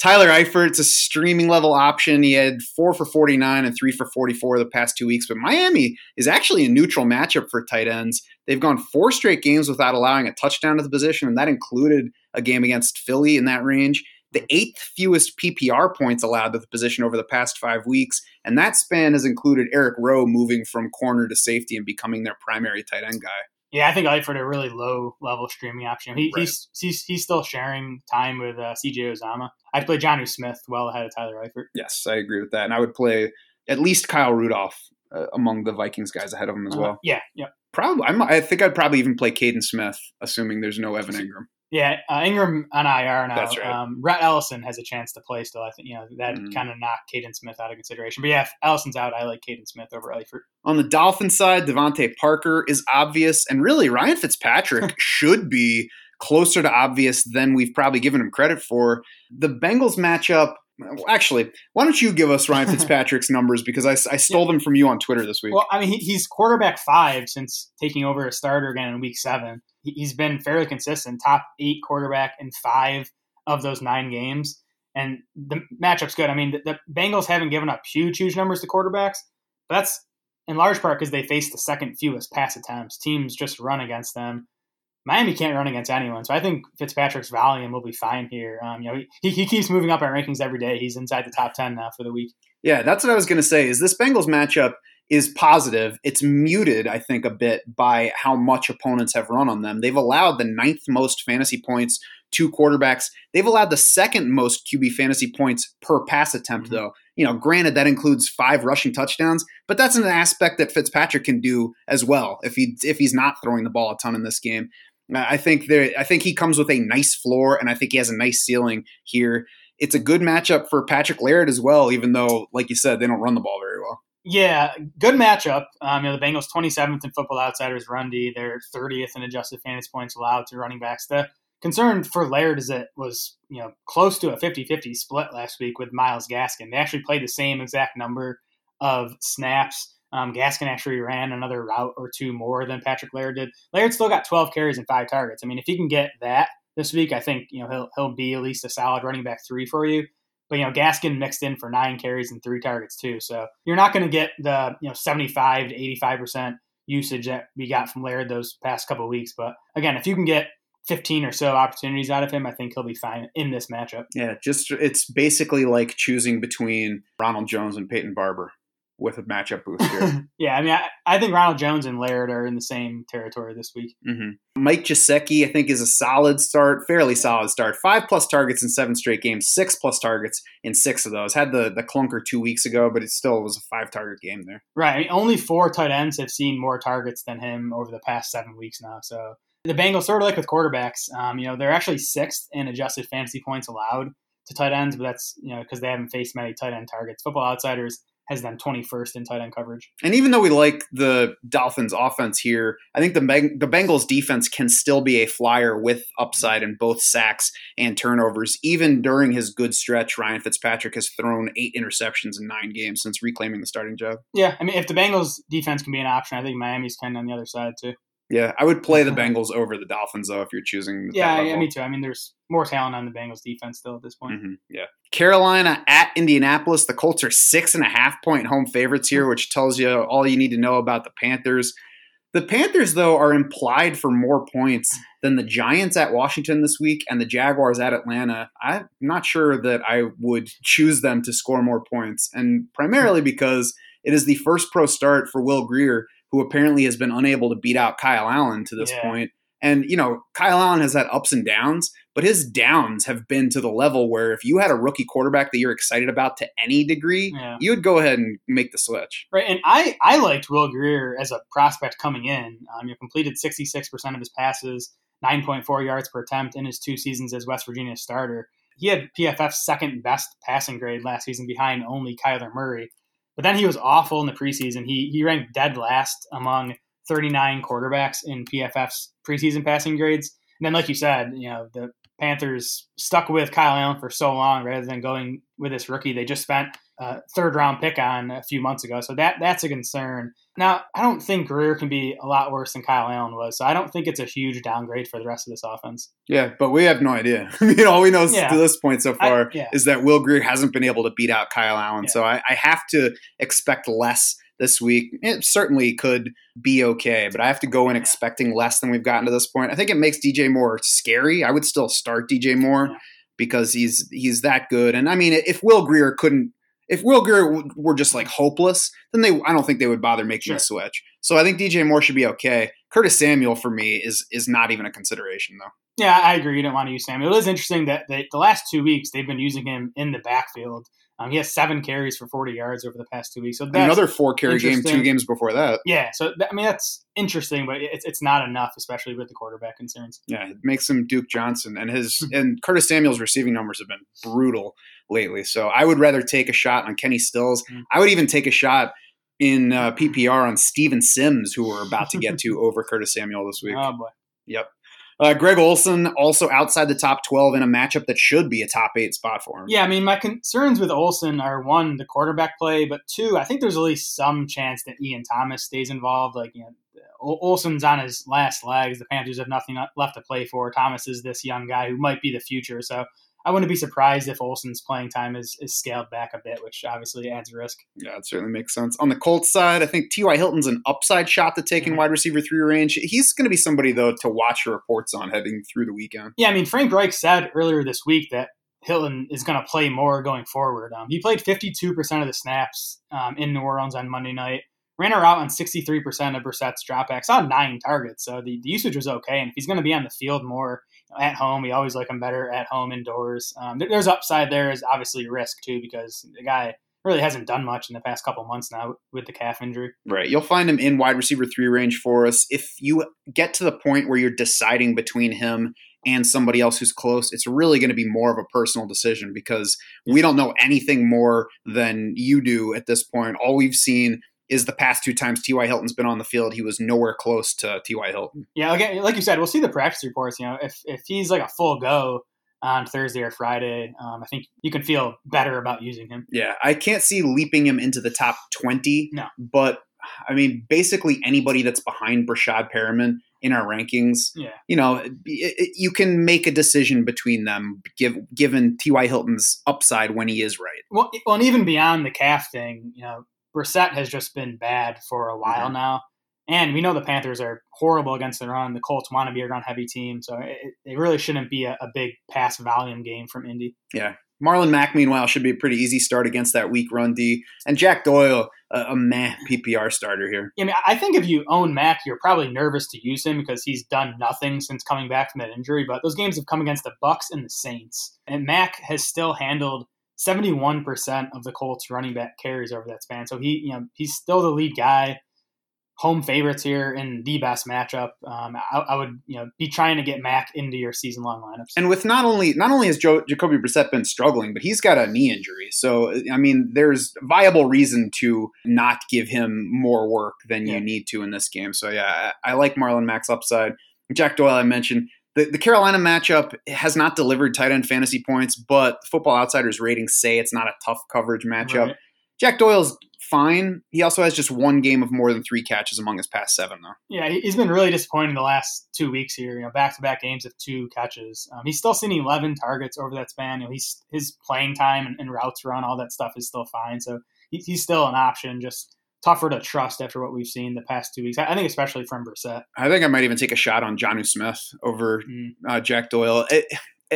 Tyler Eifert's a streaming level option. He had four for 49 and three for 44 the past two weeks. But Miami is actually a neutral matchup for tight ends. They've gone four straight games without allowing a touchdown to the position, and that included a game against Philly in that range. The eighth fewest PPR points allowed to the position over the past five weeks, and that span has included Eric Rowe moving from corner to safety and becoming their primary tight end guy. Yeah, I think Eifert a really low level streaming option. He, Right. he's, he's he's still sharing time with uh, CJ Uzomah. I'd play Jonnu Smith well ahead of Tyler Eifert. Yes, I agree with that. And I would play at least Kyle Rudolph uh, among the Vikings guys ahead of him as Uh, well. yeah, yeah, Probably, I'm, I think I'd probably even play Kaden Smith, assuming there's no Evan Engram. Yeah. Uh, Engram on IR now. That's right. Um, Rhett Ellison has a chance to play still. I think you know that Mhm. kind of knocked Kaden Smith out of consideration. But yeah, if Ellison's out, I like Kaden Smith over Eifert. On the Dolphin side, DeVante Parker is obvious, and really Ryan Fitzpatrick *laughs* should be closer to obvious than we've probably given him credit for. The Bengals matchup. Well, Actually, why don't you give us Ryan *laughs* Fitzpatrick's numbers because I, I stole them from you on Twitter this week. Well, I mean, he, he's quarterback five since taking over as starter again in week seven. He, he's been fairly consistent, top eight quarterback in five of those nine games. And the matchup's good. I mean, the, the Bengals haven't given up huge, huge numbers to quarterbacks, but that's in large part because they face the second fewest pass attempts. Teams just run against them. Miami can't run against anyone, so I think Fitzpatrick's volume will be fine here. Um, you know, he, he keeps moving up our rankings every day. He's inside the top ten now for the week. Yeah, that's what I was going to say. Is this Bengals matchup is positive? It's muted, I think, a bit by how much opponents have run on them. They've allowed the ninth most fantasy points to quarterbacks. They've allowed the second most QB fantasy points per pass attempt, Mhm. though. You know, granted that includes five rushing touchdowns, but that's an aspect that Fitzpatrick can do as well if he if he's not throwing the ball a ton in this game. I think there. I think he comes with a nice floor, and I think he has a nice ceiling here. It's a good matchup for Patrick Laird as well, even though, like you said, they don't run the ball very well. Yeah, good matchup. Um, you know, the Bengals 27th in Football Outsiders run D. They're 30th in adjusted fantasy points allowed to running backs. The concern for Laird is it was, you know, close to a 50-50 split last week with Myles Gaskin. They actually played the same exact number of snaps. Um, Gaskin actually ran another route or two more than Patrick Laird did. Laird still got 12 carries and five targets. I mean, if he can get that this week, I think, you know, he'll, he'll be at least a solid running back three for you. But you know, Gaskin mixed in for nine carries and three targets too. So you're not going to get the you know 75 to 85 percent usage that we got from Laird those past couple weeks. But again, if you can get 15 or so opportunities out of him, I think he'll be fine in this matchup. Yeah, just it's basically like choosing between Ronald Jones and Peyton Barber with a matchup boost here. *laughs* yeah, I mean, I, I think Ronald Jones and Laird are in the same territory this week. hmm Mike Gesicki, I think, is a solid start, fairly solid start. Five plus targets in seven straight games, six plus targets in six of those. Had the the clunker two weeks ago, but it still was a five target game there. Right. I mean, only four tight ends have seen more targets than him over the past seven weeks now. So the Bengals, sort of like with quarterbacks, um, you know, they're actually sixth in adjusted fantasy points allowed to tight ends, but that's you know because they haven't faced many tight end targets. Football Outsiders has them 21st in tight end coverage. And even though we like the Dolphins' offense here, I think the Beng- the Bengals' defense can still be a flyer with upside in both sacks and turnovers. Even during his good stretch, Ryan Fitzpatrick has thrown eight interceptions in nine games since reclaiming the starting job. Yeah, I mean, if the Bengals defense can be an option, I think Miami's kind on the other side too. Yeah, I would play the Bengals over the Dolphins though if you're choosing. Yeah, yeah, me too. I mean, there's more talent on the Bengals defense still at this point. Mhm, yeah. Carolina at Indianapolis. The Colts are six and a half point home favorites here, which tells you all you need to know about the Panthers. The Panthers, though, are implied for more points than the Giants at Washington this week and the Jaguars at Atlanta. I'm not sure that I would choose them to score more points, and primarily because it is the first pro start for Will Grier, who apparently has been unable to beat out Kyle Allen to this Yeah. point. And, you know, Kyle Allen has had ups and downs, but his downs have been to the level where if you had a rookie quarterback that you're excited about to any degree, Yeah. you would go ahead and make the switch. Right, and I, I liked Will Grier as a prospect coming in. Um, you completed 66% of his passes, 9.4 yards per attempt in his two seasons as West Virginia starter. He had PFF's second best passing grade last season behind only Kyler Murray. But then he was awful in the preseason. He, he ranked dead last among 39 quarterbacks in PFF's preseason passing grades. And then, like you said, you know, the Panthers stuck with Kyle Allen for so long rather than going with this rookie. They just spent a third round pick on a few months ago. So that that's a concern. Now, I don't think Grier can be a lot worse than Kyle Allen was. So I don't think it's a huge downgrade for the rest of this offense. Yeah, but we have no idea. *laughs* I mean, all we know Yeah. to this point so far I- yeah. is that Will Grier hasn't been able to beat out Kyle Allen. Yeah. So I, I have to expect less this week. It certainly could be okay, but I have to go in expecting less than we've gotten to this point. I think it makes DJ Moore scary. I would still start DJ Moore because he's he's that good. And I mean, if Will Grier couldn't, if Will Grier were just like hopeless, then they I don't think they would bother making Sure. a switch. So I think DJ Moore should be okay. Curtis Samuel for me is is not even a consideration though. Yeah, I agree. You don't want to use Samuel. It is interesting that they, the last two weeks they've been using him in the backfield. Um, he has seven carries for 40 yards over the past two weeks. So that's, Another four carry game, two games before that. yeah. So that, I mean that's interesting, but it's it's not enough, especially with the quarterback concerns. Yeah, it makes him Duke Johnson, and his Hmm. and Curtis Samuel's receiving numbers have been brutal lately. So I would rather take a shot on Kenny Stills. Mm. I would even take a shot in uh, PPR on Steven Sims, who we're about to get *laughs* to over Curtis Samuel this week. Oh boy. Yep. Uh, Greg Olsen also outside the top twelve in a matchup that should be a top eight spot for him. Yeah, I mean, my concerns with Olsen are one, the quarterback play, but two, I think there's at least some chance that Ian Thomas stays involved. Like, you know, Olsen's on his last legs. The Panthers have nothing left to play for. Thomas is this young guy who might be the future. So I wouldn't be surprised if Olsen's playing time is, is scaled back a bit, which obviously adds risk. Yeah, it certainly makes sense. On the Colts side, I think T.Y. Hilton's an upside shot to take in Mhm. wide receiver three range. He's going to be somebody, though, to watch your reports on heading through the weekend. Yeah, I mean, Frank Reich said earlier this week that Hilton is going to play more going forward. Um, he played 52% of the snaps um, in New Orleans on Monday night, ran her out on 63% of Brissett's dropbacks, on nine targets. So the, the usage was okay. And if he's going to be on the field more at home, we always like him better at home indoors. Um, there- there's upside there, is obviously risk too, because the guy really hasn't done much in the past couple months now with the calf injury. Right. You'll find him in wide receiver three range for us. If you get to the point where you're deciding between him and somebody else who's close, it's really going to be more of a personal decision because we don't know anything more than you do at this point. All we've seen is the past two times T.Y. Hilton's been on the field, he was nowhere close to T.Y. Hilton. Yeah, like, like you said, we'll see the practice reports. You know, if if he's like a full go on Thursday or Friday, um, I think you can feel better about using him. Yeah, I can't see leaping him into the top 20. No. But, I mean, basically anybody that's behind Breshad Perriman in our rankings, Yeah, you know, it, it, you can make a decision between them, give, given T.Y. Hilton's upside when he is right. well, well, and even beyond the calf thing, you know, Brissett has just been bad for a while Mhm. now, and we know the Panthers are horrible against the run. The Colts want to be a run heavy team, so it, it really shouldn't be a, a big pass volume game from Indy. Yeah. Marlon Mack, meanwhile, should be a pretty easy start against that weak run D. And Jack Doyle, a, a meh PPR starter here. I mean, I think if you own Mack, you're probably nervous to use him because he's done nothing since coming back from that injury. But those games have come against the Bucs and the Saints, and Mack has still handled 71% of the Colts running back carries over that span. So he, you know, he's still the lead guy. Home favorites here in the best matchup. Um, I, I would, you know, be trying to get Mack into your season long lineups. And with not only not only has Joe, Jacoby Brissett been struggling, but he's got a knee injury. So I mean, there's viable reason to not give him more work than Yeah. you need to in this game. So yeah, I, I like Marlon Mack's upside. Jack Doyle, I mentioned the, the Carolina matchup has not delivered tight end fantasy points, but Football Outsiders ratings say it's not a tough coverage matchup. Right. Jack Doyle's fine. He also has just one game of more than three catches among his past seven, though. Yeah, he- he's been really disappointing the last two weeks here. You know, back-to-back games of two catches. Um, he's still seen 11 targets over that span. You know, he's his playing time and, and routes run, all that stuff is still fine. So he, he's still an option. Just tougher to trust after what we've seen the past two weeks. I, think especially from Brissett. I think I might even take a shot on Jonnu Smith over Mm. uh, Jack Doyle. It,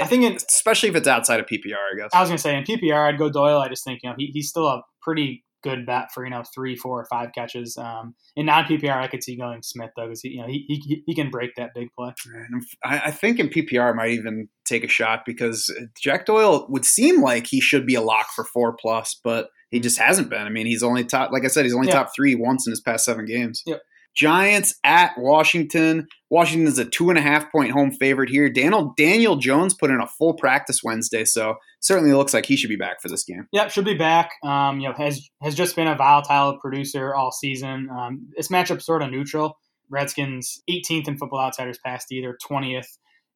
I think in, especially if it's outside of PPR, I guess. I was going to say in PPR, I'd go Doyle. I just think you know he, he's still a pretty good bet for you know three, four, or five catches. Um, in non PPR, I could see going Smith though because he you know he, he he can break that big play. And I, I think in PPR, I might even take a shot because Jack Doyle would seem like he should be a lock for four plus, but he just hasn't been. I mean, he's only top, like I said, he's only Yeah. top three once in his past seven games. Yep. Giants at Washington. Washington is a two and a half point home favorite here. Daniel Daniel Jones put in a full practice Wednesday, so certainly looks like he should be back for this game. Yep, should be back. Um, you know, has has just been a volatile producer all season. Um, this matchup sort of neutral. Redskins 18th in Football Outsiders past either 20th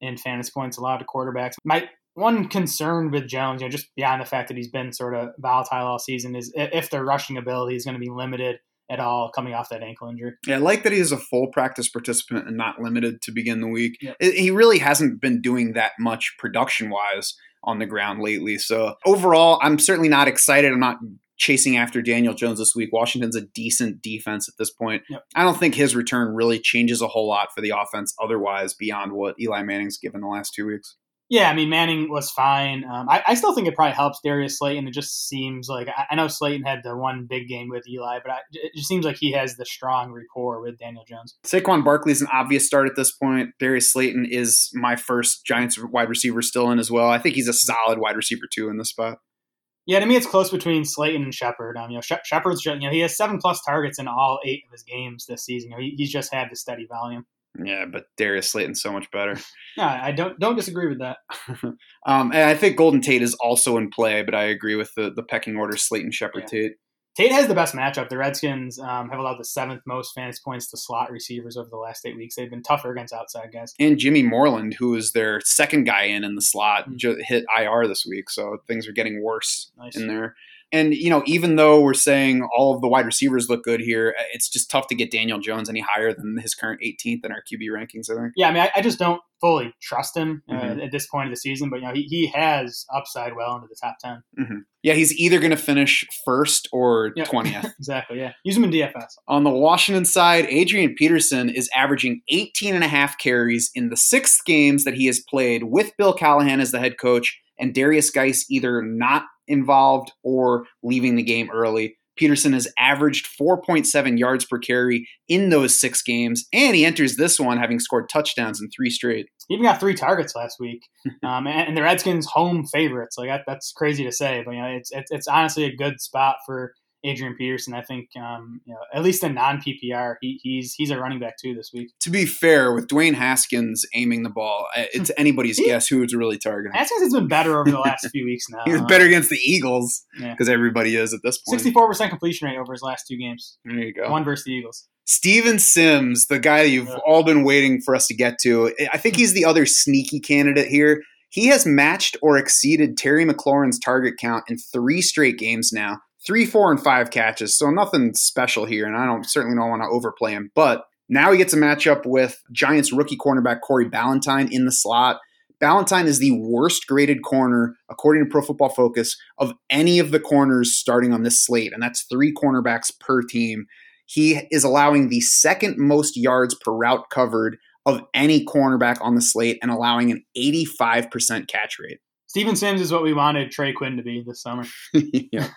in fantasy points allowed to quarterbacks. One concern with Jones, you know, just beyond the fact that he's been sort of volatile all season, is if their rushing ability is going to be limited at all coming off that ankle injury. Yeah, I like that he is a full practice participant and not limited to begin the week. Yep. He really hasn't been doing that much production wise on the ground lately. So overall, I'm certainly not excited. I'm not chasing after Daniel Jones this week. Washington's a decent defense at this point. Yep. I don't think his return really changes a whole lot for the offense otherwise beyond what Eli Manning's given the last two weeks. Yeah, I mean Manning was fine. Um, I, I still think it probably helps Darius Slayton. It just seems like I, I know Slayton had the one big game with Eli, but I, it just seems like he has the strong rapport with Daniel Jones. Saquon Barkley's an obvious start at this point. Darius Slayton is my first Giants wide receiver still in as well. I think he's a solid wide receiver too in this spot. Yeah, to me, it's close between Slayton and Shepard. Um, you know, Shep- Shepard's you know he has seven plus targets in all eight of his games this season. You know, he, he's just had the steady volume. Yeah, but Darius Slayton's so much better. *laughs* No, I don't don't disagree with that. *laughs* Um, and I think Golden Tate is also in play, but I agree with the the pecking order: Slayton, Shepard, Yeah. Tate. Tate has the best matchup. The Redskins um, have allowed the seventh most fantasy points to slot receivers over the last eight weeks. They've been tougher against outside guys. And Jimmy Moreland, who is their second guy in in the slot, Mm. ju- hit IR this week, so things are getting worse Nice. in there. And you know, even though we're saying all of the wide receivers look good here, uh, it's just tough to get Daniel Jones any higher than his current 18th in our QB rankings. I think. Yeah, I mean, I, I just don't fully trust him uh, Mhm. at this point of the season, but you know, he, he has upside well into the top ten. Yeah, he's either going to finish first or Yeah. 20th. *laughs* Exactly. Yeah, use him in DFS. On the Washington side, Adrian Peterson is averaging 18 and a half carries in the six games that he has played with Bill Callahan as the head coach and Derrius Guice either not involved or leaving the game early. Peterson has averaged 4.7 yards per carry in those six games, and he enters this one having scored touchdowns in three straight. He even got three targets last week, *laughs* um, and, and the Redskins home favorites. Like that, that's crazy to say, but you know, it's, it's it's honestly a good spot for Adrian Peterson. I think um, you know at least in non PPR, he, he's he's a running back too this week. To be fair, with Dwayne Haskins aiming the ball, uh, it's anybody's *laughs* guess who it's really targeting. Haskins has been better over the last *laughs* few weeks now. He was Um, better against the Eagles Yeah. because everybody is at this point. Sixty-four percent completion rate over his last two games. There you go. One versus the Eagles. Steven Sims, the guy you've Yeah. all been waiting for us to get to. I think he's the other sneaky candidate here. He has matched or exceeded Terry McLaurin's target count in three straight games now. Three, four, and five catches. So nothing special here, and I don't certainly don't want to overplay him. But now he gets a matchup with Giants rookie cornerback Corey Ballentine in the slot. Ballentine is the worst graded corner, according to Pro Football Focus, of any of the corners starting on this slate, and that's three cornerbacks per team. He is allowing the second most yards per route covered of any cornerback on the slate and allowing an 85% catch rate. Steven Sims is what we wanted Trey Quinn to be this summer. *laughs* yeah.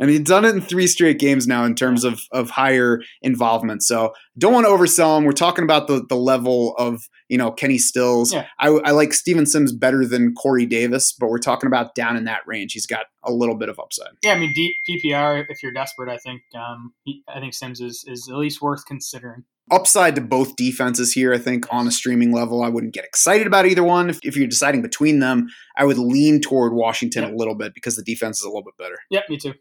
And he's done it in three straight games now in terms of, of higher involvement. So don't want to oversell him. We're talking about the, the level of, you know, Kenny Stills. Yeah. I, I like Steven Sims better than Corey Davis, but we're talking about down in that range. He's got a little bit of upside. Yeah, I mean deep PPR. If you're desperate, I think um, I think Sims is, is at least worth considering. Upside to both defenses here. I think on a streaming level, I wouldn't get excited about either one. If, if you're deciding between them, I would lean toward Washington Yep. a little bit because the defense is a little bit better. Yep, me too.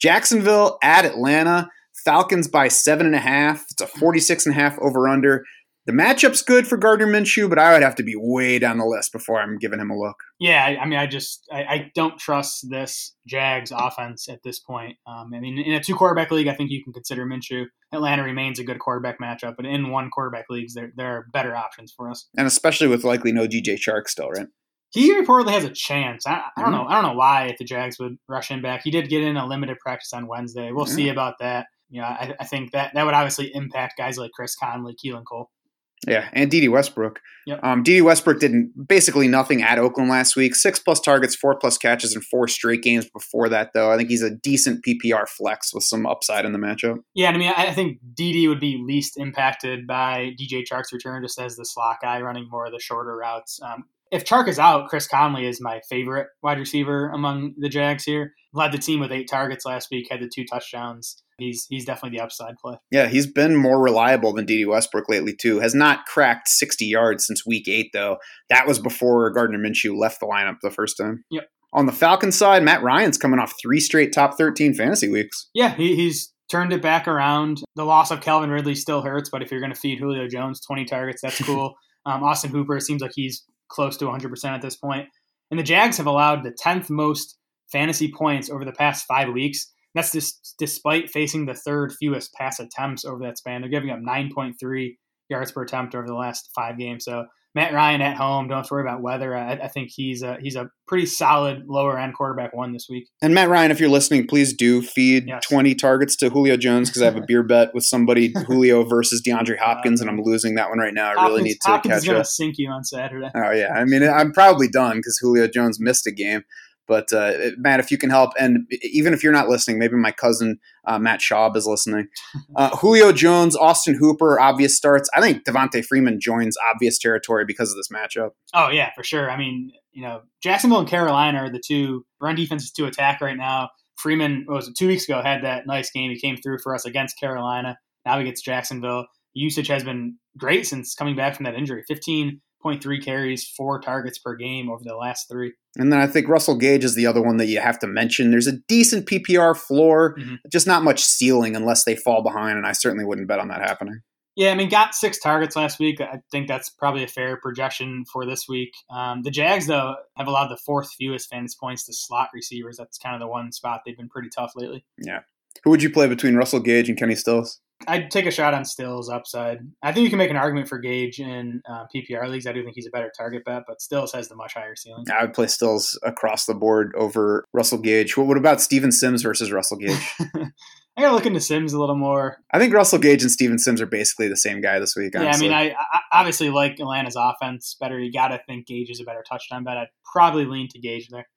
Jacksonville at Atlanta, Falcons by seven and a half. It's a 46 and a half over under. The matchup's good for Gardner Minshew, but I would have to be way down the list before I'm giving him a look. Yeah, I, mean, I just I, I don't trust this Jags offense at this point. Um, I mean, in a two quarterback league, I think you can consider Minshew. Atlanta remains a good quarterback matchup, but in one quarterback leagues, there there are better options for us. And especially with likely no DJ Chark still, right? He reportedly has a chance. I, I don't Mhm. know. I don't know why the Jags would rush him back. He did get in a limited practice on Wednesday. We'll see about that. You know, I, I think that that would obviously impact guys like Chris Conley, Keelan Cole. Yeah, and Dede Westbrook. Yep. Um, Dede Westbrook did basically nothing at Oakland last week. Six plus targets, four plus catches in four straight games before that, though. I think he's a decent PPR flex with some upside in the matchup. Yeah, and I mean, I I think Dede would be least impacted by DJ Chark's return, just as the slot guy running more of the shorter routes. Um, if Chark is out, Chris Conley is my favorite wide receiver among the Jags here. Led the team with eight targets last week, had the two touchdowns. He's he's definitely the upside play. Yeah, he's been more reliable than Dede Westbrook lately, too. Has not cracked 60 yards since week eight, though. That was before Gardner Minshew left the lineup the first time. Yep. On the Falcons side, Matt Ryan's coming off three straight top 13 fantasy weeks. Yeah, he, he's turned it back around. The loss of Calvin Ridley still hurts, but if you're going to feed Julio Jones 20 targets, that's cool. *laughs* um, Austin Hooper seems like he's close to 100% at this point. And the Jags have allowed the 10th most fantasy points over the past five weeks. That's just despite facing the third fewest pass attempts over that span. They're giving up 9.3 yards per attempt over the last five games. So Matt Ryan at home. Don't have to worry about weather. I, I think he's a, he's a pretty solid lower end quarterback one this week. And Matt Ryan, if you're listening, please do feed Yes. 20 targets to Julio Jones because I have a *laughs* beer bet with somebody *laughs* Julio versus DeAndre uh, Hopkins, and I'm losing that one right now. I really need to catch him Hopkins is catch going up. to sink you on Saturday. Oh yeah, I mean I'm probably done because Julio Jones missed a game. But uh, Matt, if you can help, and even if you're not listening, maybe my cousin uh, Matt Schaub is listening. *laughs* Uh, Julio Jones, Austin Hooper, obvious starts. I think Devonta Freeman joins obvious territory because of this matchup. Oh yeah, for sure. I mean, you know, Jacksonville and Carolina are the two run defenses to attack right now. Freeman what was it two weeks ago had that nice game. He came through for us against Carolina. Now he gets Jacksonville. Usage has been great since coming back from that injury. Fifteen point three carries, four targets per game over the last three. And then I think Russell Gage is the other one that you have to mention. There's a decent PPR floor, Mhm. just not much ceiling unless they fall behind, and I certainly wouldn't bet on that happening. Yeah, I mean, got six targets last week. I think that's probably a fair projection for this week. Um, the Jags, though, have allowed the fourth fewest fantasy points to slot receivers. That's kind of the one spot they've been pretty tough lately. Yeah. Who would you play between Russell Gage and Kenny Stills? I'd take a shot on Stills upside. I think you can make an argument for Gage in uh, PPR leagues. I do think he's a better target bet, but Stills has the much higher ceiling. I would play Stills across the board over Russell Gage. What, what about Steven Sims versus Russell Gage? *laughs* I gotta look into Sims a little more. I think Russell Gage and Steven Sims are basically the same guy this week. Yeah, I mean, I, I obviously like Atlanta's offense better. You gotta think Gage is a better touchdown bet. I'd probably lean to Gage there.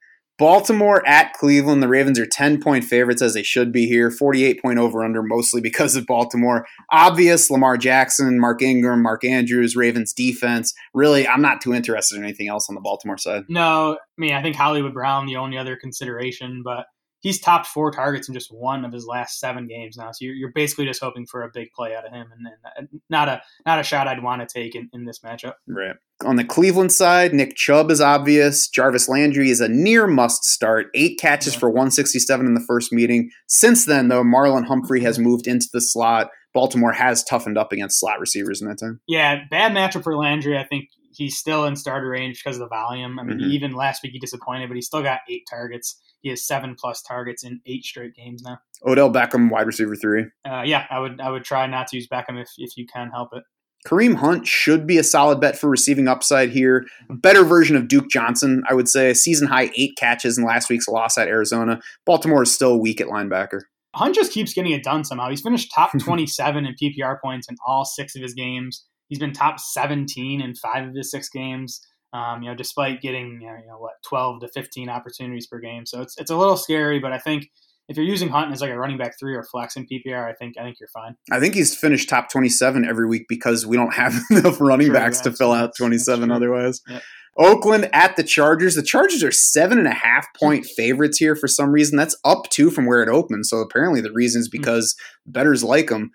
Baltimore at Cleveland. The Ravens are 10 point favorites as they should be here. 48 point over under, mostly because of Baltimore. Obvious Lamar Jackson, Mark Ingram, Mark Andrews, Ravens defense. Really, I'm not too interested in anything else on the Baltimore side. No, I mean, I think Hollywood Brown the only other consideration, but he's topped four targets in just one of his last seven games now. So you're, you're basically just hoping for a big play out of him, and, and not a not a shot I'd want to take in, in this matchup. Right. On the Cleveland side, Nick Chubb is obvious. Jarvis Landry is a near must start. Eight catches Yeah. for 167 in the first meeting. Since then, though, Marlon Humphrey has moved into the slot. Baltimore has toughened up against slot receivers in that time. Yeah, bad matchup for Landry. I think he's still in starter range because of the volume. I mean, Mhm. even last week he disappointed, but he still got eight targets. He has seven plus targets in eight straight games now. Odell Beckham, wide receiver three. Uh, yeah, I would I would try not to use Beckham if, if you can help it. Kareem Hunt should be a solid bet for receiving upside here. A better version of Duke Johnson, I would say. Season high eight catches in last week's loss at Arizona. Baltimore is still weak at linebacker. Hunt just keeps getting it done somehow. He's finished top *laughs* 27 in PPR points in all six of his games. He's been top 17 in five of his six games. Um, you know, despite getting you know, you know what 12 to 15 opportunities per game. So it's it's a little scary, but I think if you're using Hunt as like a running back three or flex in PPR, I think I think you're fine. I think he's finished top 27 every week because we don't have *laughs* enough running True, backs to fill out 27 otherwise. Yep. Oakland at the Chargers. The Chargers are seven and a half point favorites here for some reason. That's up two from where it opened. So apparently the reason is Hmm. because bettors like them.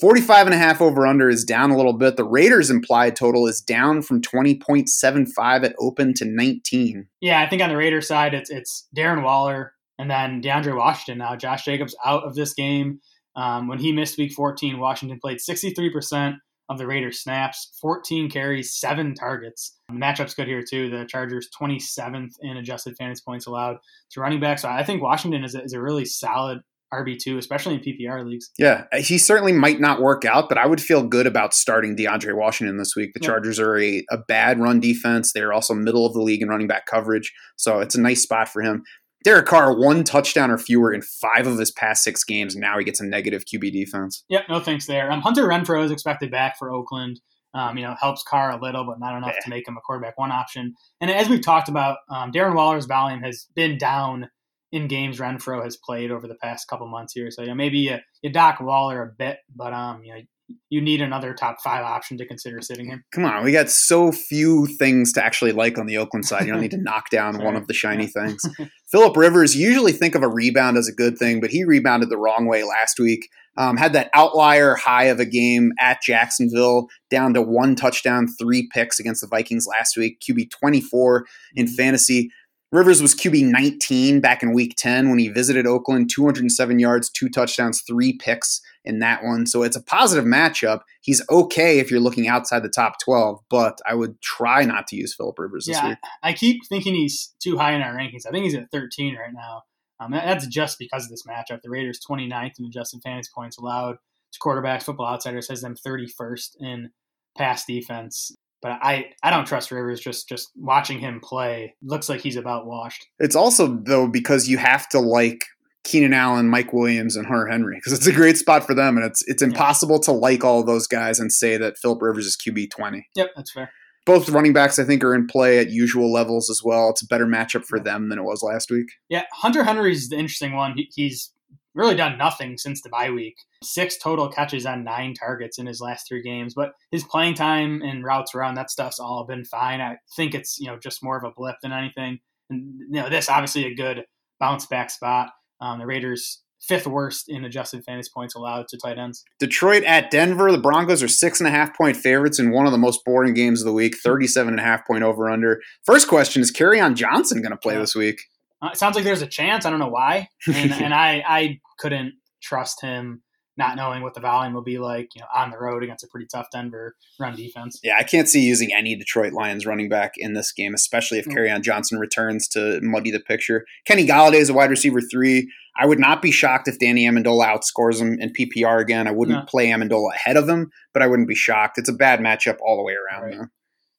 45 and a half over under is down a little bit. The Raiders implied total is down from 20.75 at open to 19. Yeah, I think on the Raiders side, it's it's Darren Waller and then DeAndre Washington. Now Josh Jacobs out of this game. Um, when he missed Week 14, Washington played 63% of the Raiders snaps, 14 carries, seven targets. The matchup's good here too. The Chargers 27th in adjusted fantasy points allowed to running back. So I think Washington is a, is a really solid RB two, especially in PPR leagues. Yeah, he certainly might not work out, but I would feel good about starting DeAndre Washington this week. The Yeah. Chargers are a, a bad run defense. They're also middle of the league in running back coverage, so it's a nice spot for him. Derek Carr, one touchdown or fewer in five of his past six games. Now he gets a negative QB defense. Yep, no thanks there. Um, Hunter Renfrow is expected back for Oakland. Um, you know, helps Carr a little, but not enough to make him a quarterback one option. And as we've talked about, um, Darren Waller's volume has been down in games Renfrow has played over the past couple months here. So you know, maybe you, you dock Waller a bit, but um, you know, you need another top five option to consider sitting him. Come on, we got so few things to actually like on the Oakland side. You don't need to *laughs* knock down one of the shiny things. *laughs* Philip Rivers usually think of a rebound as a good thing, but he rebounded the wrong way last week. Um, had that outlier high of a game at Jacksonville, down to one touchdown, three picks against the Vikings last week. QB 24 in fantasy. Rivers was QB 19 back in week 10 when he visited Oakland, 207 yards, two touchdowns, three picks in that one. So it's a positive matchup. He's okay if you're looking outside the top 12, but I would try not to use Philip Rivers this yeah, week. I keep thinking he's too high in our rankings. I think he's at 13 right now. Um, that's just because of this matchup. The Raiders 29th in adjusted fantasy points allowed to quarterbacks. Football Outsiders has them 31st in pass defense. But I, I don't trust Rivers. Just just watching him play looks like he's about washed. It's also though because you have to like Keenan Allen, Mike Williams, and Hunter Henry because it's a great spot for them, and it's it's impossible yeah. to like all those guys and say that Philip Rivers is QB twenty. Yep, that's fair. Both running backs, I think, are in play at usual levels as well. It's a better matchup for them than it was last week. Yeah, Hunter Henry's the interesting one. He, he's really done nothing since the bye week. Six total catches on nine targets in his last three games, but his playing time and routes around that stuff's all been fine. I think it's you know just more of a blip than anything. And you know this obviously a good bounce back spot. Um, the Raiders fifth worst in adjusted fantasy points allowed to tight ends. Detroit at Denver. The Broncos are six and a half point favorites in one of the most boring games of the week. 37 and a half point over under. First question is Kerryon Johnson going to play yeah. this week? Uh, it sounds like there's a chance. I don't know why, and, *laughs* and I I couldn't trust him not knowing what the volume will be like, you know, on the road against a pretty tough Denver run defense. Yeah, I can't see using any Detroit Lions running back in this game, especially if mm-hmm. Kerryon Johnson returns to muddy the picture. Kenny Golladay is a wide receiver three. I would not be shocked if Danny Amendola outscores him in PPR again. I wouldn't no. play Amendola ahead of him, but I wouldn't be shocked. It's a bad matchup all the way around. Right.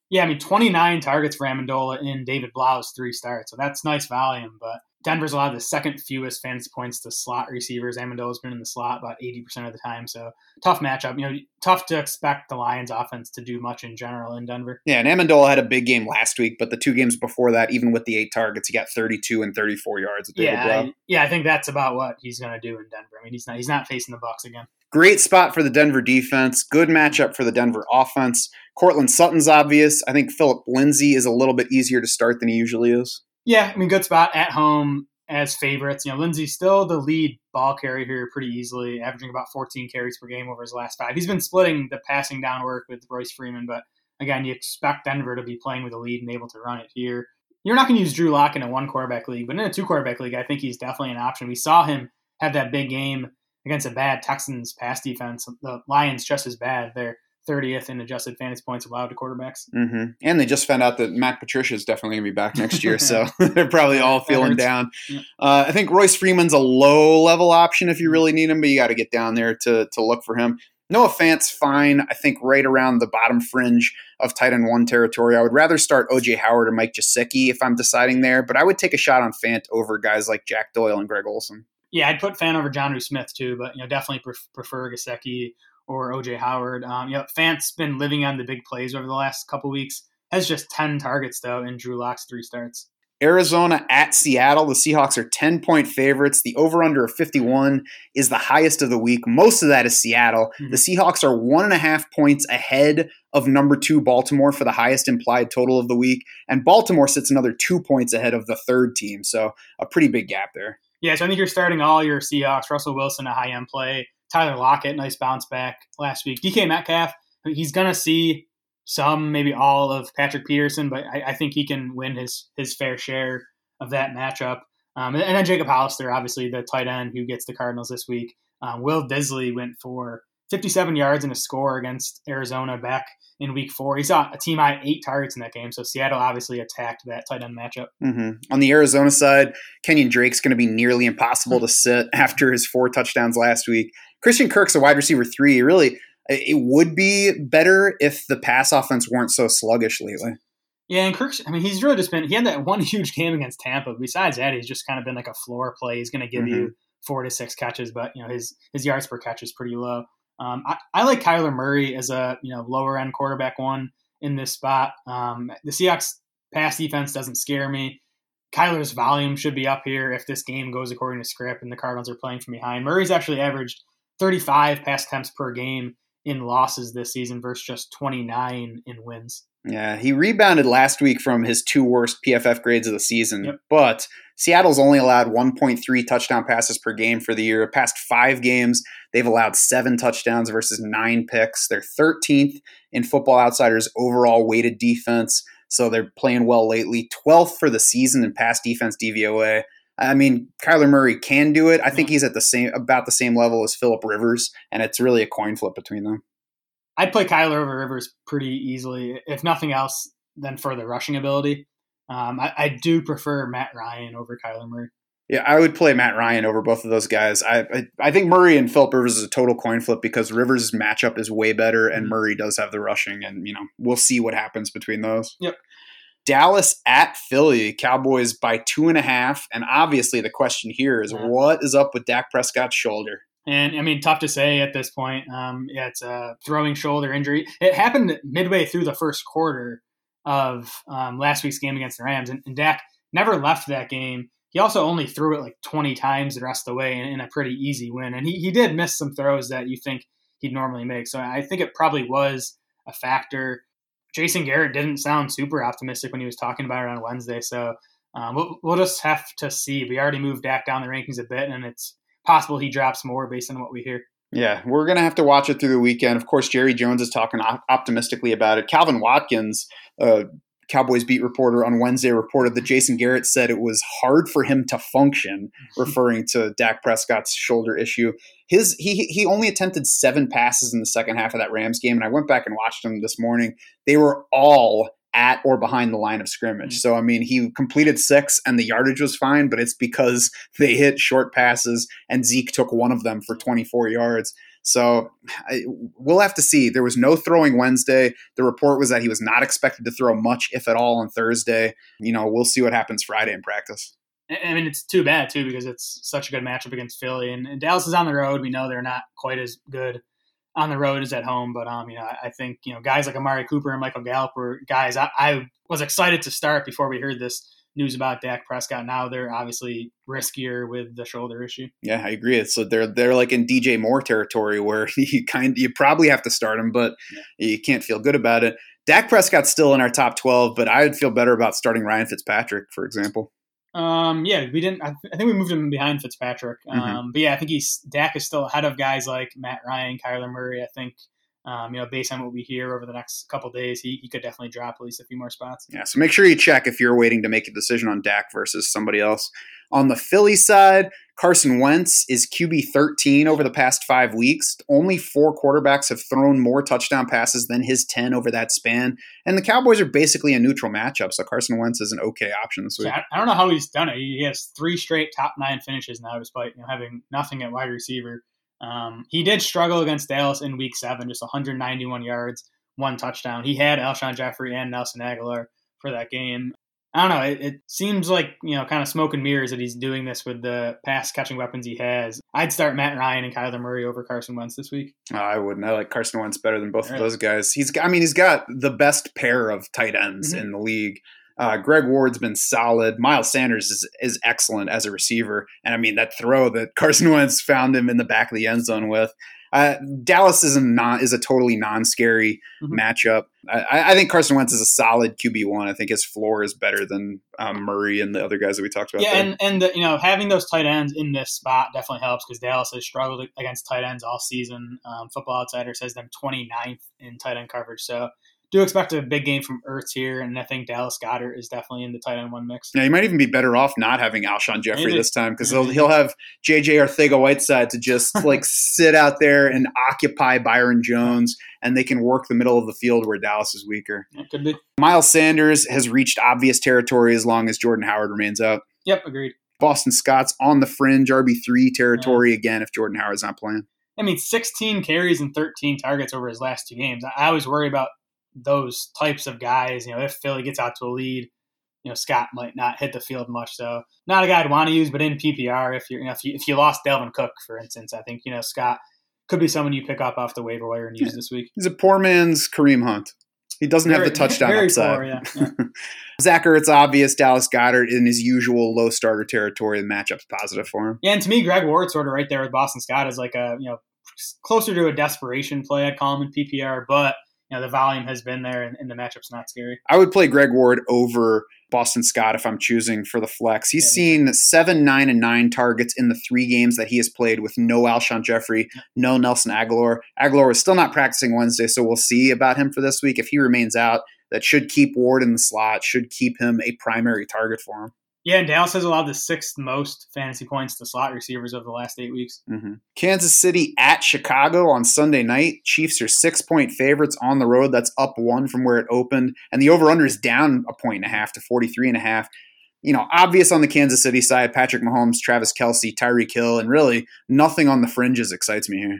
Yeah, I mean, 29 targets for Amendola in David Blough's three starts, so that's nice volume, but Denver's allowed the second fewest fantasy points to slot receivers. Amendola's been in the slot about 80% of the time. So tough matchup. You know, tough to expect the Lions offense to do much in general in Denver. Yeah, and Amendola had a big game last week, but the two games before that, even with the eight targets, he got 32 and 34 yards. yeah, I, yeah, I think that's about what he's going to do in Denver. I mean, he's not he's not facing the Bucs again. Great spot for the Denver defense. Good matchup for the Denver offense. Courtland Sutton's obvious. I think Philip Lindsay is a little bit easier to start than he usually is. Yeah, I mean, good spot at home as favorites. You know, Lindsay's still the lead ball carrier here pretty easily, averaging about 14 carries per game over his last five. He's been splitting the passing down work with Royce Freeman, but again, you expect Denver to be playing with a lead and able to run it here. You're not going to use Drew Lock in a one quarterback league, but in a two quarterback league, I think he's definitely an option. We saw him have that big game against a bad Texans pass defense. The Lions just as bad. They're 30th in adjusted fantasy points allowed to quarterbacks. Mm-hmm. And they just found out that Matt Patricia is definitely going to be back next year, so *laughs* *laughs* they're probably all feeling down. Yeah. Uh, I think Royce Freeman's a low level option if you really need him, but you got to get down there to to look for him. Noah Fant's fine. I think right around the bottom fringe of tight end one territory. I would rather start OJ Howard or Mike Gesicki if I'm deciding there, but I would take a shot on Fant over guys like Jack Doyle and Greg Olsen. Yeah, I'd put Fan over Jonnu Smith too, but you know definitely prefer Gesicki or OJ Howard. Um, you know, Fant's been living on the big plays over the last couple weeks. Has just 10 targets, though, in Drew Lock's three starts. Arizona at Seattle. The Seahawks are 10 point favorites. The over under of 51 is the highest of the week. Most of that is Seattle. Mm-hmm. The Seahawks are one and a half points ahead of number two Baltimore for the highest implied total of the week. And Baltimore sits another two points ahead of the third team. So a pretty big gap there. Yeah, so I think you're starting all your Seahawks. Russell Wilson, a high end play. Tyler Lockett, nice bounce back last week. DK Metcalf, he's going to see some, maybe all of Patrick Peterson, but I, I, think he can win his his fair share of that matchup. Um, and, and, then Jacob Hollister, obviously the tight end who gets the Cardinals this week. Um, Will Dissly went for 57 yards and a score against Arizona back in week four. He saw a team high eight targets in that game. So Seattle obviously attacked that tight end matchup. Mm-hmm. On the Arizona side, Kenyan Drake's going to be nearly impossible to sit *laughs* after his four touchdowns last week. Christian Kirk's a wide receiver three. Really, it would be better if the pass offense weren't so sluggish lately. Yeah, and Kirk's, I mean, he's really just been, he had that one *laughs* huge game against Tampa. Besides that, he's just kind of been like a floor play. He's going to give mm-hmm. you four to six catches, but, you know, his, his yards per catch is pretty low. Um, I, I, like Kyler Murray as a, you know, lower end quarterback one in this spot. Um, the Seahawks pass defense doesn't scare me. Kyler's volume should be up here if this game goes according to script and the Cardinals are playing from behind. Murray's actually averaged 35 pass attempts per game in losses this season versus just 29 in wins. Yeah, he rebounded last week from his two worst PFF grades of the season, yep. but Seattle's only allowed 1.3 touchdown passes per game for the year. Past five games, they've allowed seven touchdowns versus nine picks. They're 13th in Football Outsiders overall weighted defense, so they're playing well lately. 12th for the season in pass defense DVOA. I mean, Kyler Murray can do it. I think he's at the same about the same level as Philip Rivers, and it's really a coin flip between them. I'd play Kyler over Rivers pretty easily, if nothing else than for the rushing ability. Um, I, I, do prefer Matt Ryan over Kyler Murray. Yeah, I would play Matt Ryan over both of those guys. I I, I think Murray and Philip Rivers is a total coin flip because Rivers' matchup is way better, and Mhm. Murray does have the rushing, and you know we'll see what happens between those. Yep. Dallas at Philly, Cowboys by two and a half, and obviously the question here is Yeah. what is up with Dak Prescott's shoulder? And I mean, tough to say at this point. Um, yeah, it's a throwing shoulder injury. It happened midway through the first quarter of um, last week's game against the Rams, and, and Dak never left that game. He also only threw it like 20 times the rest of the way in, in a pretty easy win. And he, he did miss some throws that you think he'd normally make. So I think it probably was a factor. Jason Garrett didn't sound super optimistic when he was talking about it on Wednesday. So um, we'll, we'll just have to see. We already moved Dak down the rankings a bit, and it's possible he drops more based on what we hear. Yeah, we're going to have to watch it through the weekend. Of course, Jerry Jones is talking op- optimistically about it. Calvin Watkins, uh, Cowboys beat reporter on Wednesday, reported that Jason Garrett said it was hard for him to function, *laughs* referring to Dak Prescott's shoulder issue. His he he only attempted seven passes in the second half of that Rams game, and I went back and watched them this morning. They were all at or behind the line of scrimmage. Mm. So I mean, he completed six, and the yardage was fine, but it's because *laughs* they hit short passes, and Zeke took one of them for 24 yards. So I, we'll have to see. There was no throwing Wednesday. The report was that he was not expected to throw much, if at all, on Thursday. You know, we'll see what happens Friday in practice. I mean, it's too bad too because it's such a good matchup against Philly, and, and Dallas is on the road. We know they're not quite as good on the road as at home, but um, you know, I, I think you know guys like Amari Cooper and Michael Gallup were guys I, I was excited to start before we heard this news about Dak Prescott. Now they're obviously riskier with the shoulder issue. Yeah, I agree. So they're they're like in DJ Moore territory where *laughs* you kind you probably have to start him, but you can't feel good about it. Dak Prescott's still in our top 12, but I would feel better about starting Ryan Fitzpatrick, for example. Um, yeah, we didn't. I, th- I think we moved him behind Fitzpatrick. Um, Mhm. but yeah, I think he's Dak is still ahead of guys like Matt Ryan, Kyler Murray. I think, um, you know, based on what we hear over the next couple days, he, he could definitely drop at least a few more spots. Yeah, so make sure you check if you're waiting to make a decision on Dak versus somebody else. On the Philly side, Carson Wentz is QB 13 over the past five weeks. Only four quarterbacks have thrown more touchdown passes than his 10 over that span. And the Cowboys are basically a neutral matchup, so Carson Wentz is an okay option this week. I, I don't know how he's done it. He has three straight top nine finishes now, despite you know having nothing at wide receiver. Um, he did struggle against Dallas in Week Seven, just 191 yards, one touchdown. He had Alshon Jeffery and Nelson Agholor for that game. I don't know. It, it seems like you know, kind of smoke and mirrors that he's doing this with the pass catching weapons he has. I'd start Matt Ryan and Kyler Murray over Carson Wentz this week. Uh, I wouldn't. I like Carson Wentz better than both of those guys. He's, I mean, he's got the best pair of tight ends Mhm. in the league. Uh, Greg Ward's been solid. Miles Sanders is, is excellent as a receiver, and I mean that throw that *laughs* Carson Wentz found him in the back of the end zone with. Uh, Dallas is a non is a totally non scary Mhm. matchup. I, I think Carson Wentz is a solid QB one. I think his floor is better than um, Murray and the other guys that we talked about. Yeah, there. and and the, you know having those tight ends in this spot definitely helps because Dallas has struggled against tight ends all season. Um, Football Outsider says them 29th in tight end coverage, so do expect a big game from Ertz here, and I think Dallas Goedert is definitely in the tight end one mix. Yeah, you might even be better off not having Alshon Jeffery Maybe. this time because he'll he'll have JJ Arcega-Whiteside to just *laughs* like sit out there and occupy Byron Jones, and they can work the middle of the field where Dallas is weaker. Could be. Miles Sanders has reached obvious territory as long as Jordan Howard remains out. Yep, agreed. Boston Scott's on the fringe RB three territory again if Jordan Howard's not playing. I mean, 16 carries and 13 targets over his last two games. I I always worry about those types of guys. You know, if Philly gets out to a lead, you know, Scott might not hit the field much. So, not a guy I'd want to use, but in PPR, if you're, you know, if you, if you lost Dalvin Cook, for instance, I think, you know, Scott could be someone you pick up off the waiver wire and use this week. He's a poor man's Kareem Hunt. He doesn't have the touchdown very upside. poor, yeah, yeah. *laughs* Zach Ertz obvious. Dallas Goedert in his usual low starter territory. The matchup's positive for him. Yeah, and to me, Greg Ward sort of right there with Boston Scott is like a, you know, closer to a desperation play, I'd call him in PPR, but, you know, the volume has been there and, and the matchup's not scary. I would play Greg Ward over Boston Scott if I'm choosing for the flex. He's seen seven, nine, and nine targets in the three games that he has played with no Alshon Jeffery, no Nelson Agholor. Agholor is still not practicing Wednesday, so we'll see about him for this week. If he remains out, that should keep Ward in the slot, should keep him a primary target for him. Yeah, and Dallas has allowed the sixth most fantasy points to slot receivers over the last eight weeks. Mm-hmm. Kansas City at Chicago on Sunday night. Chiefs are six point favorites on the road. That's up one from where it opened. And the over under is down a point and a half to 43 and a half. You know, obvious on the Kansas City side, Patrick Mahomes, Travis Kelce, Tyreek Hill, and really nothing on the fringes excites me here.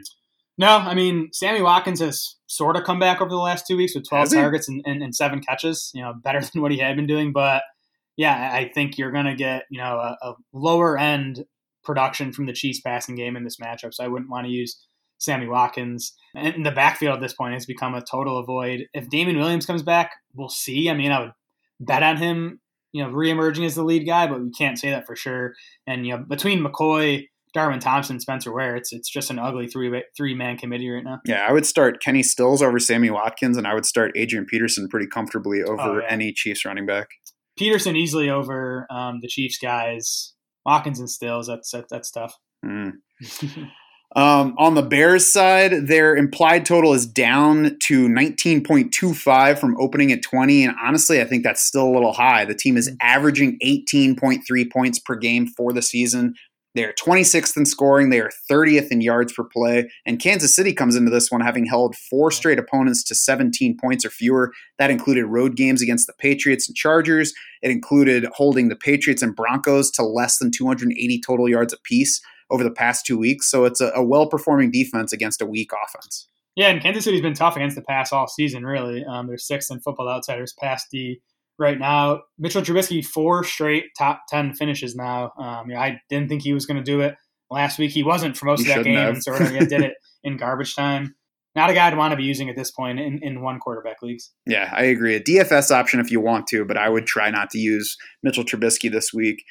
No, I mean, Sammy Watkins has sort of come back over the last two weeks with 12 targets and, and, and seven catches, you know, better *laughs* than what he had been doing. But yeah, I think you're going to get, you know, a, a lower end production from the Chiefs passing game in this matchup. So I wouldn't want to use Sammy Watkins. And the backfield at this point has become a total avoid. If Damien Williams comes back, we'll see. I mean, I would bet on him, you know, reemerging as the lead guy, but we can't say that for sure. And, you know, between McCoy, Darwin Thompson, Spencer Ware, it's it's just an ugly three three man committee right now. Yeah, I would start Kenny Stills over Sammy Watkins, and I would start Adrian Peterson pretty comfortably over Oh, yeah. any Chiefs running back. Peterson easily over um, the Chiefs guys. Watkins and Stills, that's that, that's tough. Mm. Um, on the Bears side, their implied total is down to 19.25 from opening at 20. And honestly, I think that's still a little high. The team is averaging 18.3 points per game for the season. They're 26th in scoring. They are 30th in yards per play. And Kansas City comes into this one having held four straight opponents to 17 points or fewer. That included road games against the Patriots and Chargers. It included holding the Patriots and Broncos to less than 280 total yards apiece over the past two weeks. So it's a, a well performing defense against a weak offense. Yeah, and Kansas City's been tough against the pass all season, really. Um, they're sixth in Football Outsiders pass D right now. Mitchell Trubisky, four straight top 10 finishes now. Um, yeah, I didn't think he was going to do it last week. He wasn't for most He of that game have. and sort did it *laughs* in garbage time. Not a guy I'd want to be using at this point in, in one quarterback leagues. Yeah, I agree. A DFS option if you want to, but I would try not to use Mitchell Trubisky this week.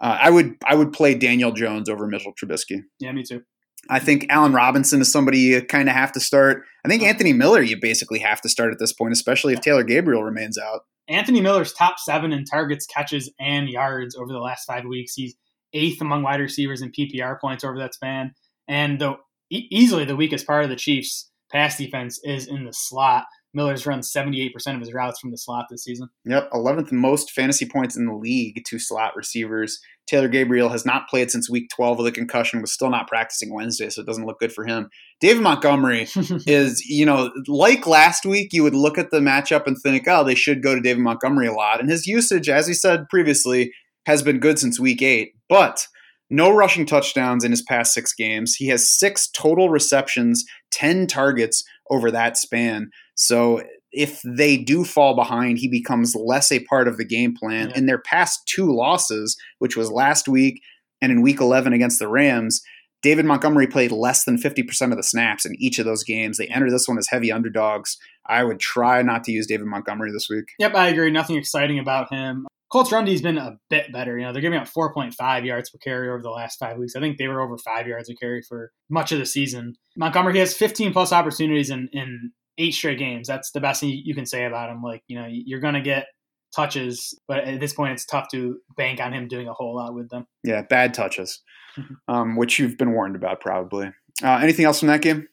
Uh, I would I would play Daniel Jones over Mitchell Trubisky. Yeah, me too. I think Allen Robinson is somebody you kind of have to start. I think Anthony Miller you basically have to start at this point, especially if Taylor Gabriel remains out. Anthony Miller's top seven in targets, catches, and yards over the last five weeks. He's eighth among wide receivers in PPR points over that span. And the easily the weakest part of the Chiefs' pass defense is in the slot. Miller's run 78% of his routes from the slot this season. Yep, 11th most fantasy points in the league to slot receivers. Taylor Gabriel has not played since week 12 of the concussion, was still not practicing Wednesday, so it doesn't look good for him. David Montgomery *laughs* is, you know, like last week, you would look at the matchup and think, oh, they should go to David Montgomery a lot. And his usage, as he said previously, has been good since week eight, but no rushing touchdowns in his past six games. He has six total receptions, 10 targets over that span. So if they do fall behind, he becomes less a part of the game plan. Yeah. In their past two losses, which was last week and in week 11 against the Rams, David Montgomery played less than 50% of the snaps in each of those games. They enter this one as heavy underdogs. I would try not to use David Montgomery this week. Yep, I agree. Nothing exciting about him. Colts run D's been a bit better. You know, they're giving up 4.5 yards per carry over the last five weeks. I think they were over five yards a carry for much of the season. Montgomery has 15 plus opportunities in, in eight straight games. That's the best thing you can say about him. Like, you know, you're going to get touches, but at this point, it's tough to bank on him doing a whole lot with them. Yeah, bad touches, Mhm. um, which you've been warned about probably. Uh, anything else from that game?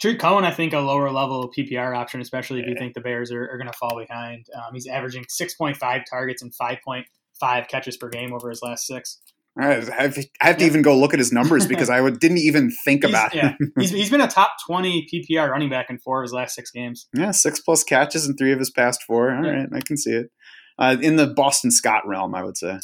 Tarik Cohen, I think, a lower level PPR option, especially if you think the Bears are, are going to fall behind. Um, he's averaging 6.5 targets and 5.5 catches per game over his last six. Right, I have, have to Yeah. even go look at his numbers because I would, *laughs* didn't even think about yeah, it. he's, he's been a *laughs* top 20 PPR running back in four of his last six games. Yeah, six plus catches in three of his past four. All right, Yeah. I can see it. Uh, in the Boston Scott realm, I would say.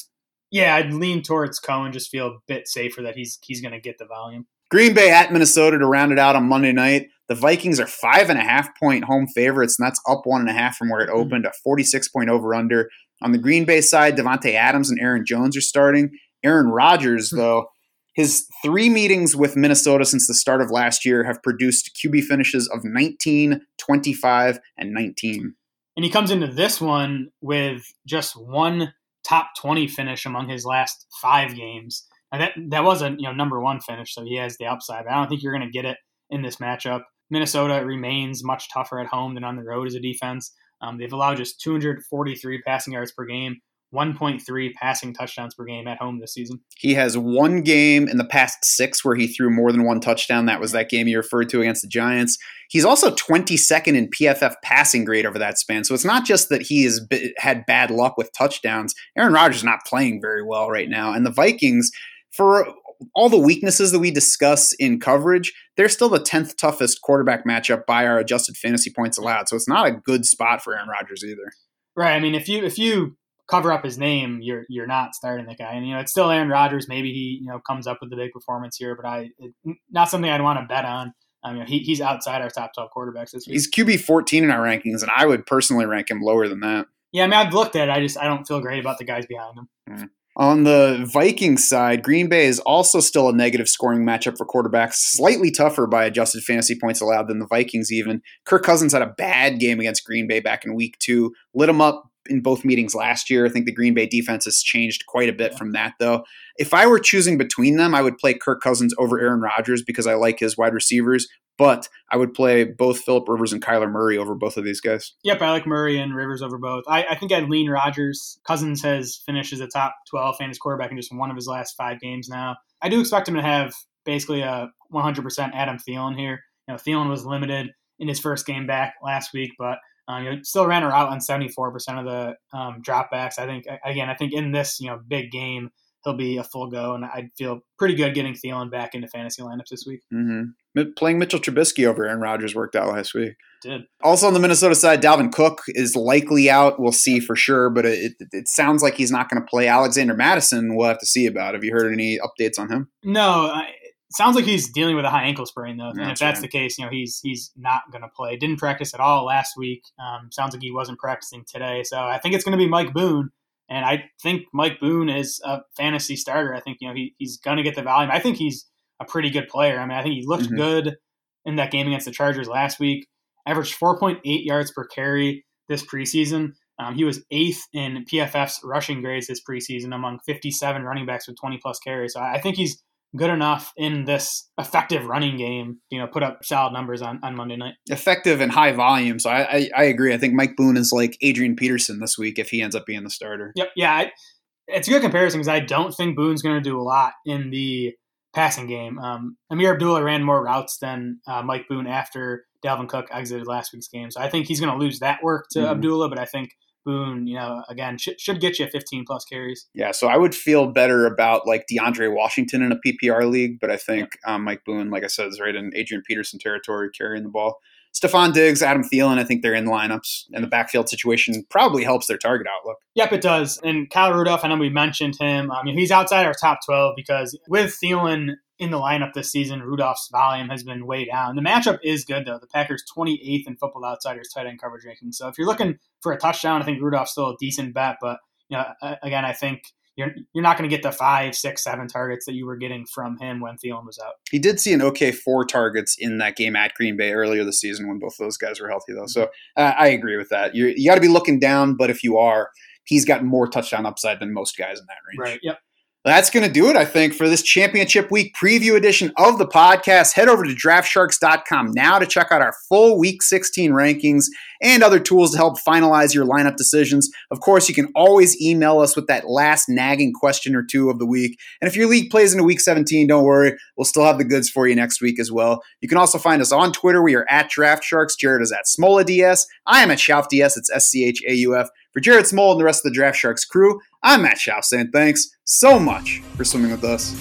Yeah, I'd lean towards Cohen, just feel a bit safer that he's he's going to get the volume. Green Bay at Minnesota to round it out on Monday night. The Vikings are five and a half point home favorites, and that's up one and a half from where it opened, a 46 point over under. On the Green Bay side, Davante Adams and Aaron Jones are starting. Aaron Rodgers, though, his three meetings with Minnesota since the start of last year have produced QB finishes of 19, 25, and 19. And he comes into this one with just one top 20 finish among his last five games. Now that that was a you know number one finish, so he has the upside. But I don't think you're going to get it in this matchup. Minnesota remains much tougher at home than on the road as a defense. Um, they've allowed just 243 passing yards per game, 1.3 passing touchdowns per game at home this season. He has one game in the past six where he threw more than one touchdown. That was that game you referred to against the Giants. He's also 22nd in PFF passing grade over that span. So it's not just that he has had bad luck with touchdowns. Aaron Rodgers is not playing very well right now. And the Vikings, for all the weaknesses that we discuss in coverage, they're still the 10th toughest quarterback matchup by our adjusted fantasy points allowed. So it's not a good spot for Aaron Rodgers either. Right. I mean, if you if you cover up his name, you're you're not starting the guy. And you know, it's still Aaron Rodgers. Maybe he you know comes up with the big performance here, but I it, not something I'd want to bet on. I mean, he, he's outside our top 12 quarterbacks this week. He's QB 14 in our rankings, and I would personally rank him lower than that. Yeah, I mean, I've looked at it. I just I don't feel great about the guys behind him. Mm. On the Vikings side, Green Bay is also still a negative scoring matchup for quarterbacks, slightly tougher by adjusted fantasy points allowed than the Vikings, even. Kirk Cousins had a bad game against Green Bay back in week two, lit him up in both meetings last year. I think the Green Bay defense has changed quite a bit from that, though. If I were choosing between them, I would play Kirk Cousins over Aaron Rodgers because I like his wide receivers, but I would play both Philip Rivers and Kyler Murray over both of these guys. Yep, I like Murray and Rivers over both. I, I think I'd lean Rodgers. Cousins has finished as a top 12 fantasy quarterback in just one of his last five games now. I do expect him to have basically a 100% Adam Thielen here. You know, Thielen was limited in his first game back last week, but um, you know, still ran her out on 74% of the um, dropbacks. I think, again, I think in this, you know, big game, he'll be a full go, and I'd feel pretty good getting Thielen back into fantasy lineups this week. Mm-hmm. Playing Mitchell Trubisky over Aaron Rodgers worked out last week. Did also on the Minnesota side, Dalvin Cook is likely out. We'll see for sure, but it, it sounds like he's not going to play. Alexander Mattison, we'll have to see about. Have you heard any updates on him? No. I, sounds like he's dealing with a high ankle sprain though, and if that's right. the case, you know he's he's not going to play. Didn't practice at all last week. Um, sounds like he wasn't practicing today, so I think it's going to be Mike Boone and I think Mike Boone is a fantasy starter. I think you know he, he's going to get the volume. I think he's a pretty good player. I mean, I think he looked mm-hmm. good in that game against the Chargers last week. Averaged 4.8 yards per carry this preseason. Um, he was eighth in PFF's rushing grades this preseason among 57 running backs with 20 plus carries. So I think he's good enough in this effective running game, you know, put up solid numbers on, on Monday night. Effective and high volume. So I, I, I agree. I think Mike Boone is like Adrian Peterson this week if he ends up being the starter. Yep. Yeah. I, it's a good comparison because I don't think Boone's going to do a lot in the passing game. Um, Ameer Abdullah ran more routes than uh, Mike Boone after Dalvin Cook exited last week's game. So I think he's going to lose that work to mm-hmm. Abdullah, but I think Boone, you know, again, should, should get you 15 plus carries. Yeah, so I would feel better about like DeAndre Washington in a PPR league, but I think yeah. um, Mike Boone, like I said, is right in Adrian Peterson territory carrying the ball. Stefon Diggs, Adam Thielen, I think they're in lineups, and the backfield situation probably helps their target outlook. Yep, it does. And Kyle Rudolph, I know we mentioned him. I mean, he's outside our top 12 because with Thielen in the lineup this season, Rudolph's volume has been way down. The matchup is good, though. The Packers 28th in Football Outsiders tight end coverage ranking. So if you're looking for a touchdown, I think Rudolph's still a decent bet. But, you know, again, I think you're you're not going to get the five, six, seven targets that you were getting from him when Thielen was out. He did see an okay four targets in that game at Green Bay earlier this season when both those guys were healthy, though. So uh, I agree with that. You're, you got to be looking down, but if you are, he's got more touchdown upside than most guys in that range. Right. Yep. That's going to do it, I think, for this championship week preview edition of the podcast. Head over to draftsharks.com now to check out our full week 16 rankings and other tools to help finalize your lineup decisions. Of course, you can always email us with that last nagging question or two of the week. And if your league plays into week 17, don't worry, we'll still have the goods for you next week as well. You can also find us on Twitter. We are at DraftSharks. Jared is at SmolaDS. I am at SchaufDS. It's S C H A U F. For Jared Smola and the rest of the Draft Sharks crew, I'm Matt Schauf saying thanks so much for swimming with us.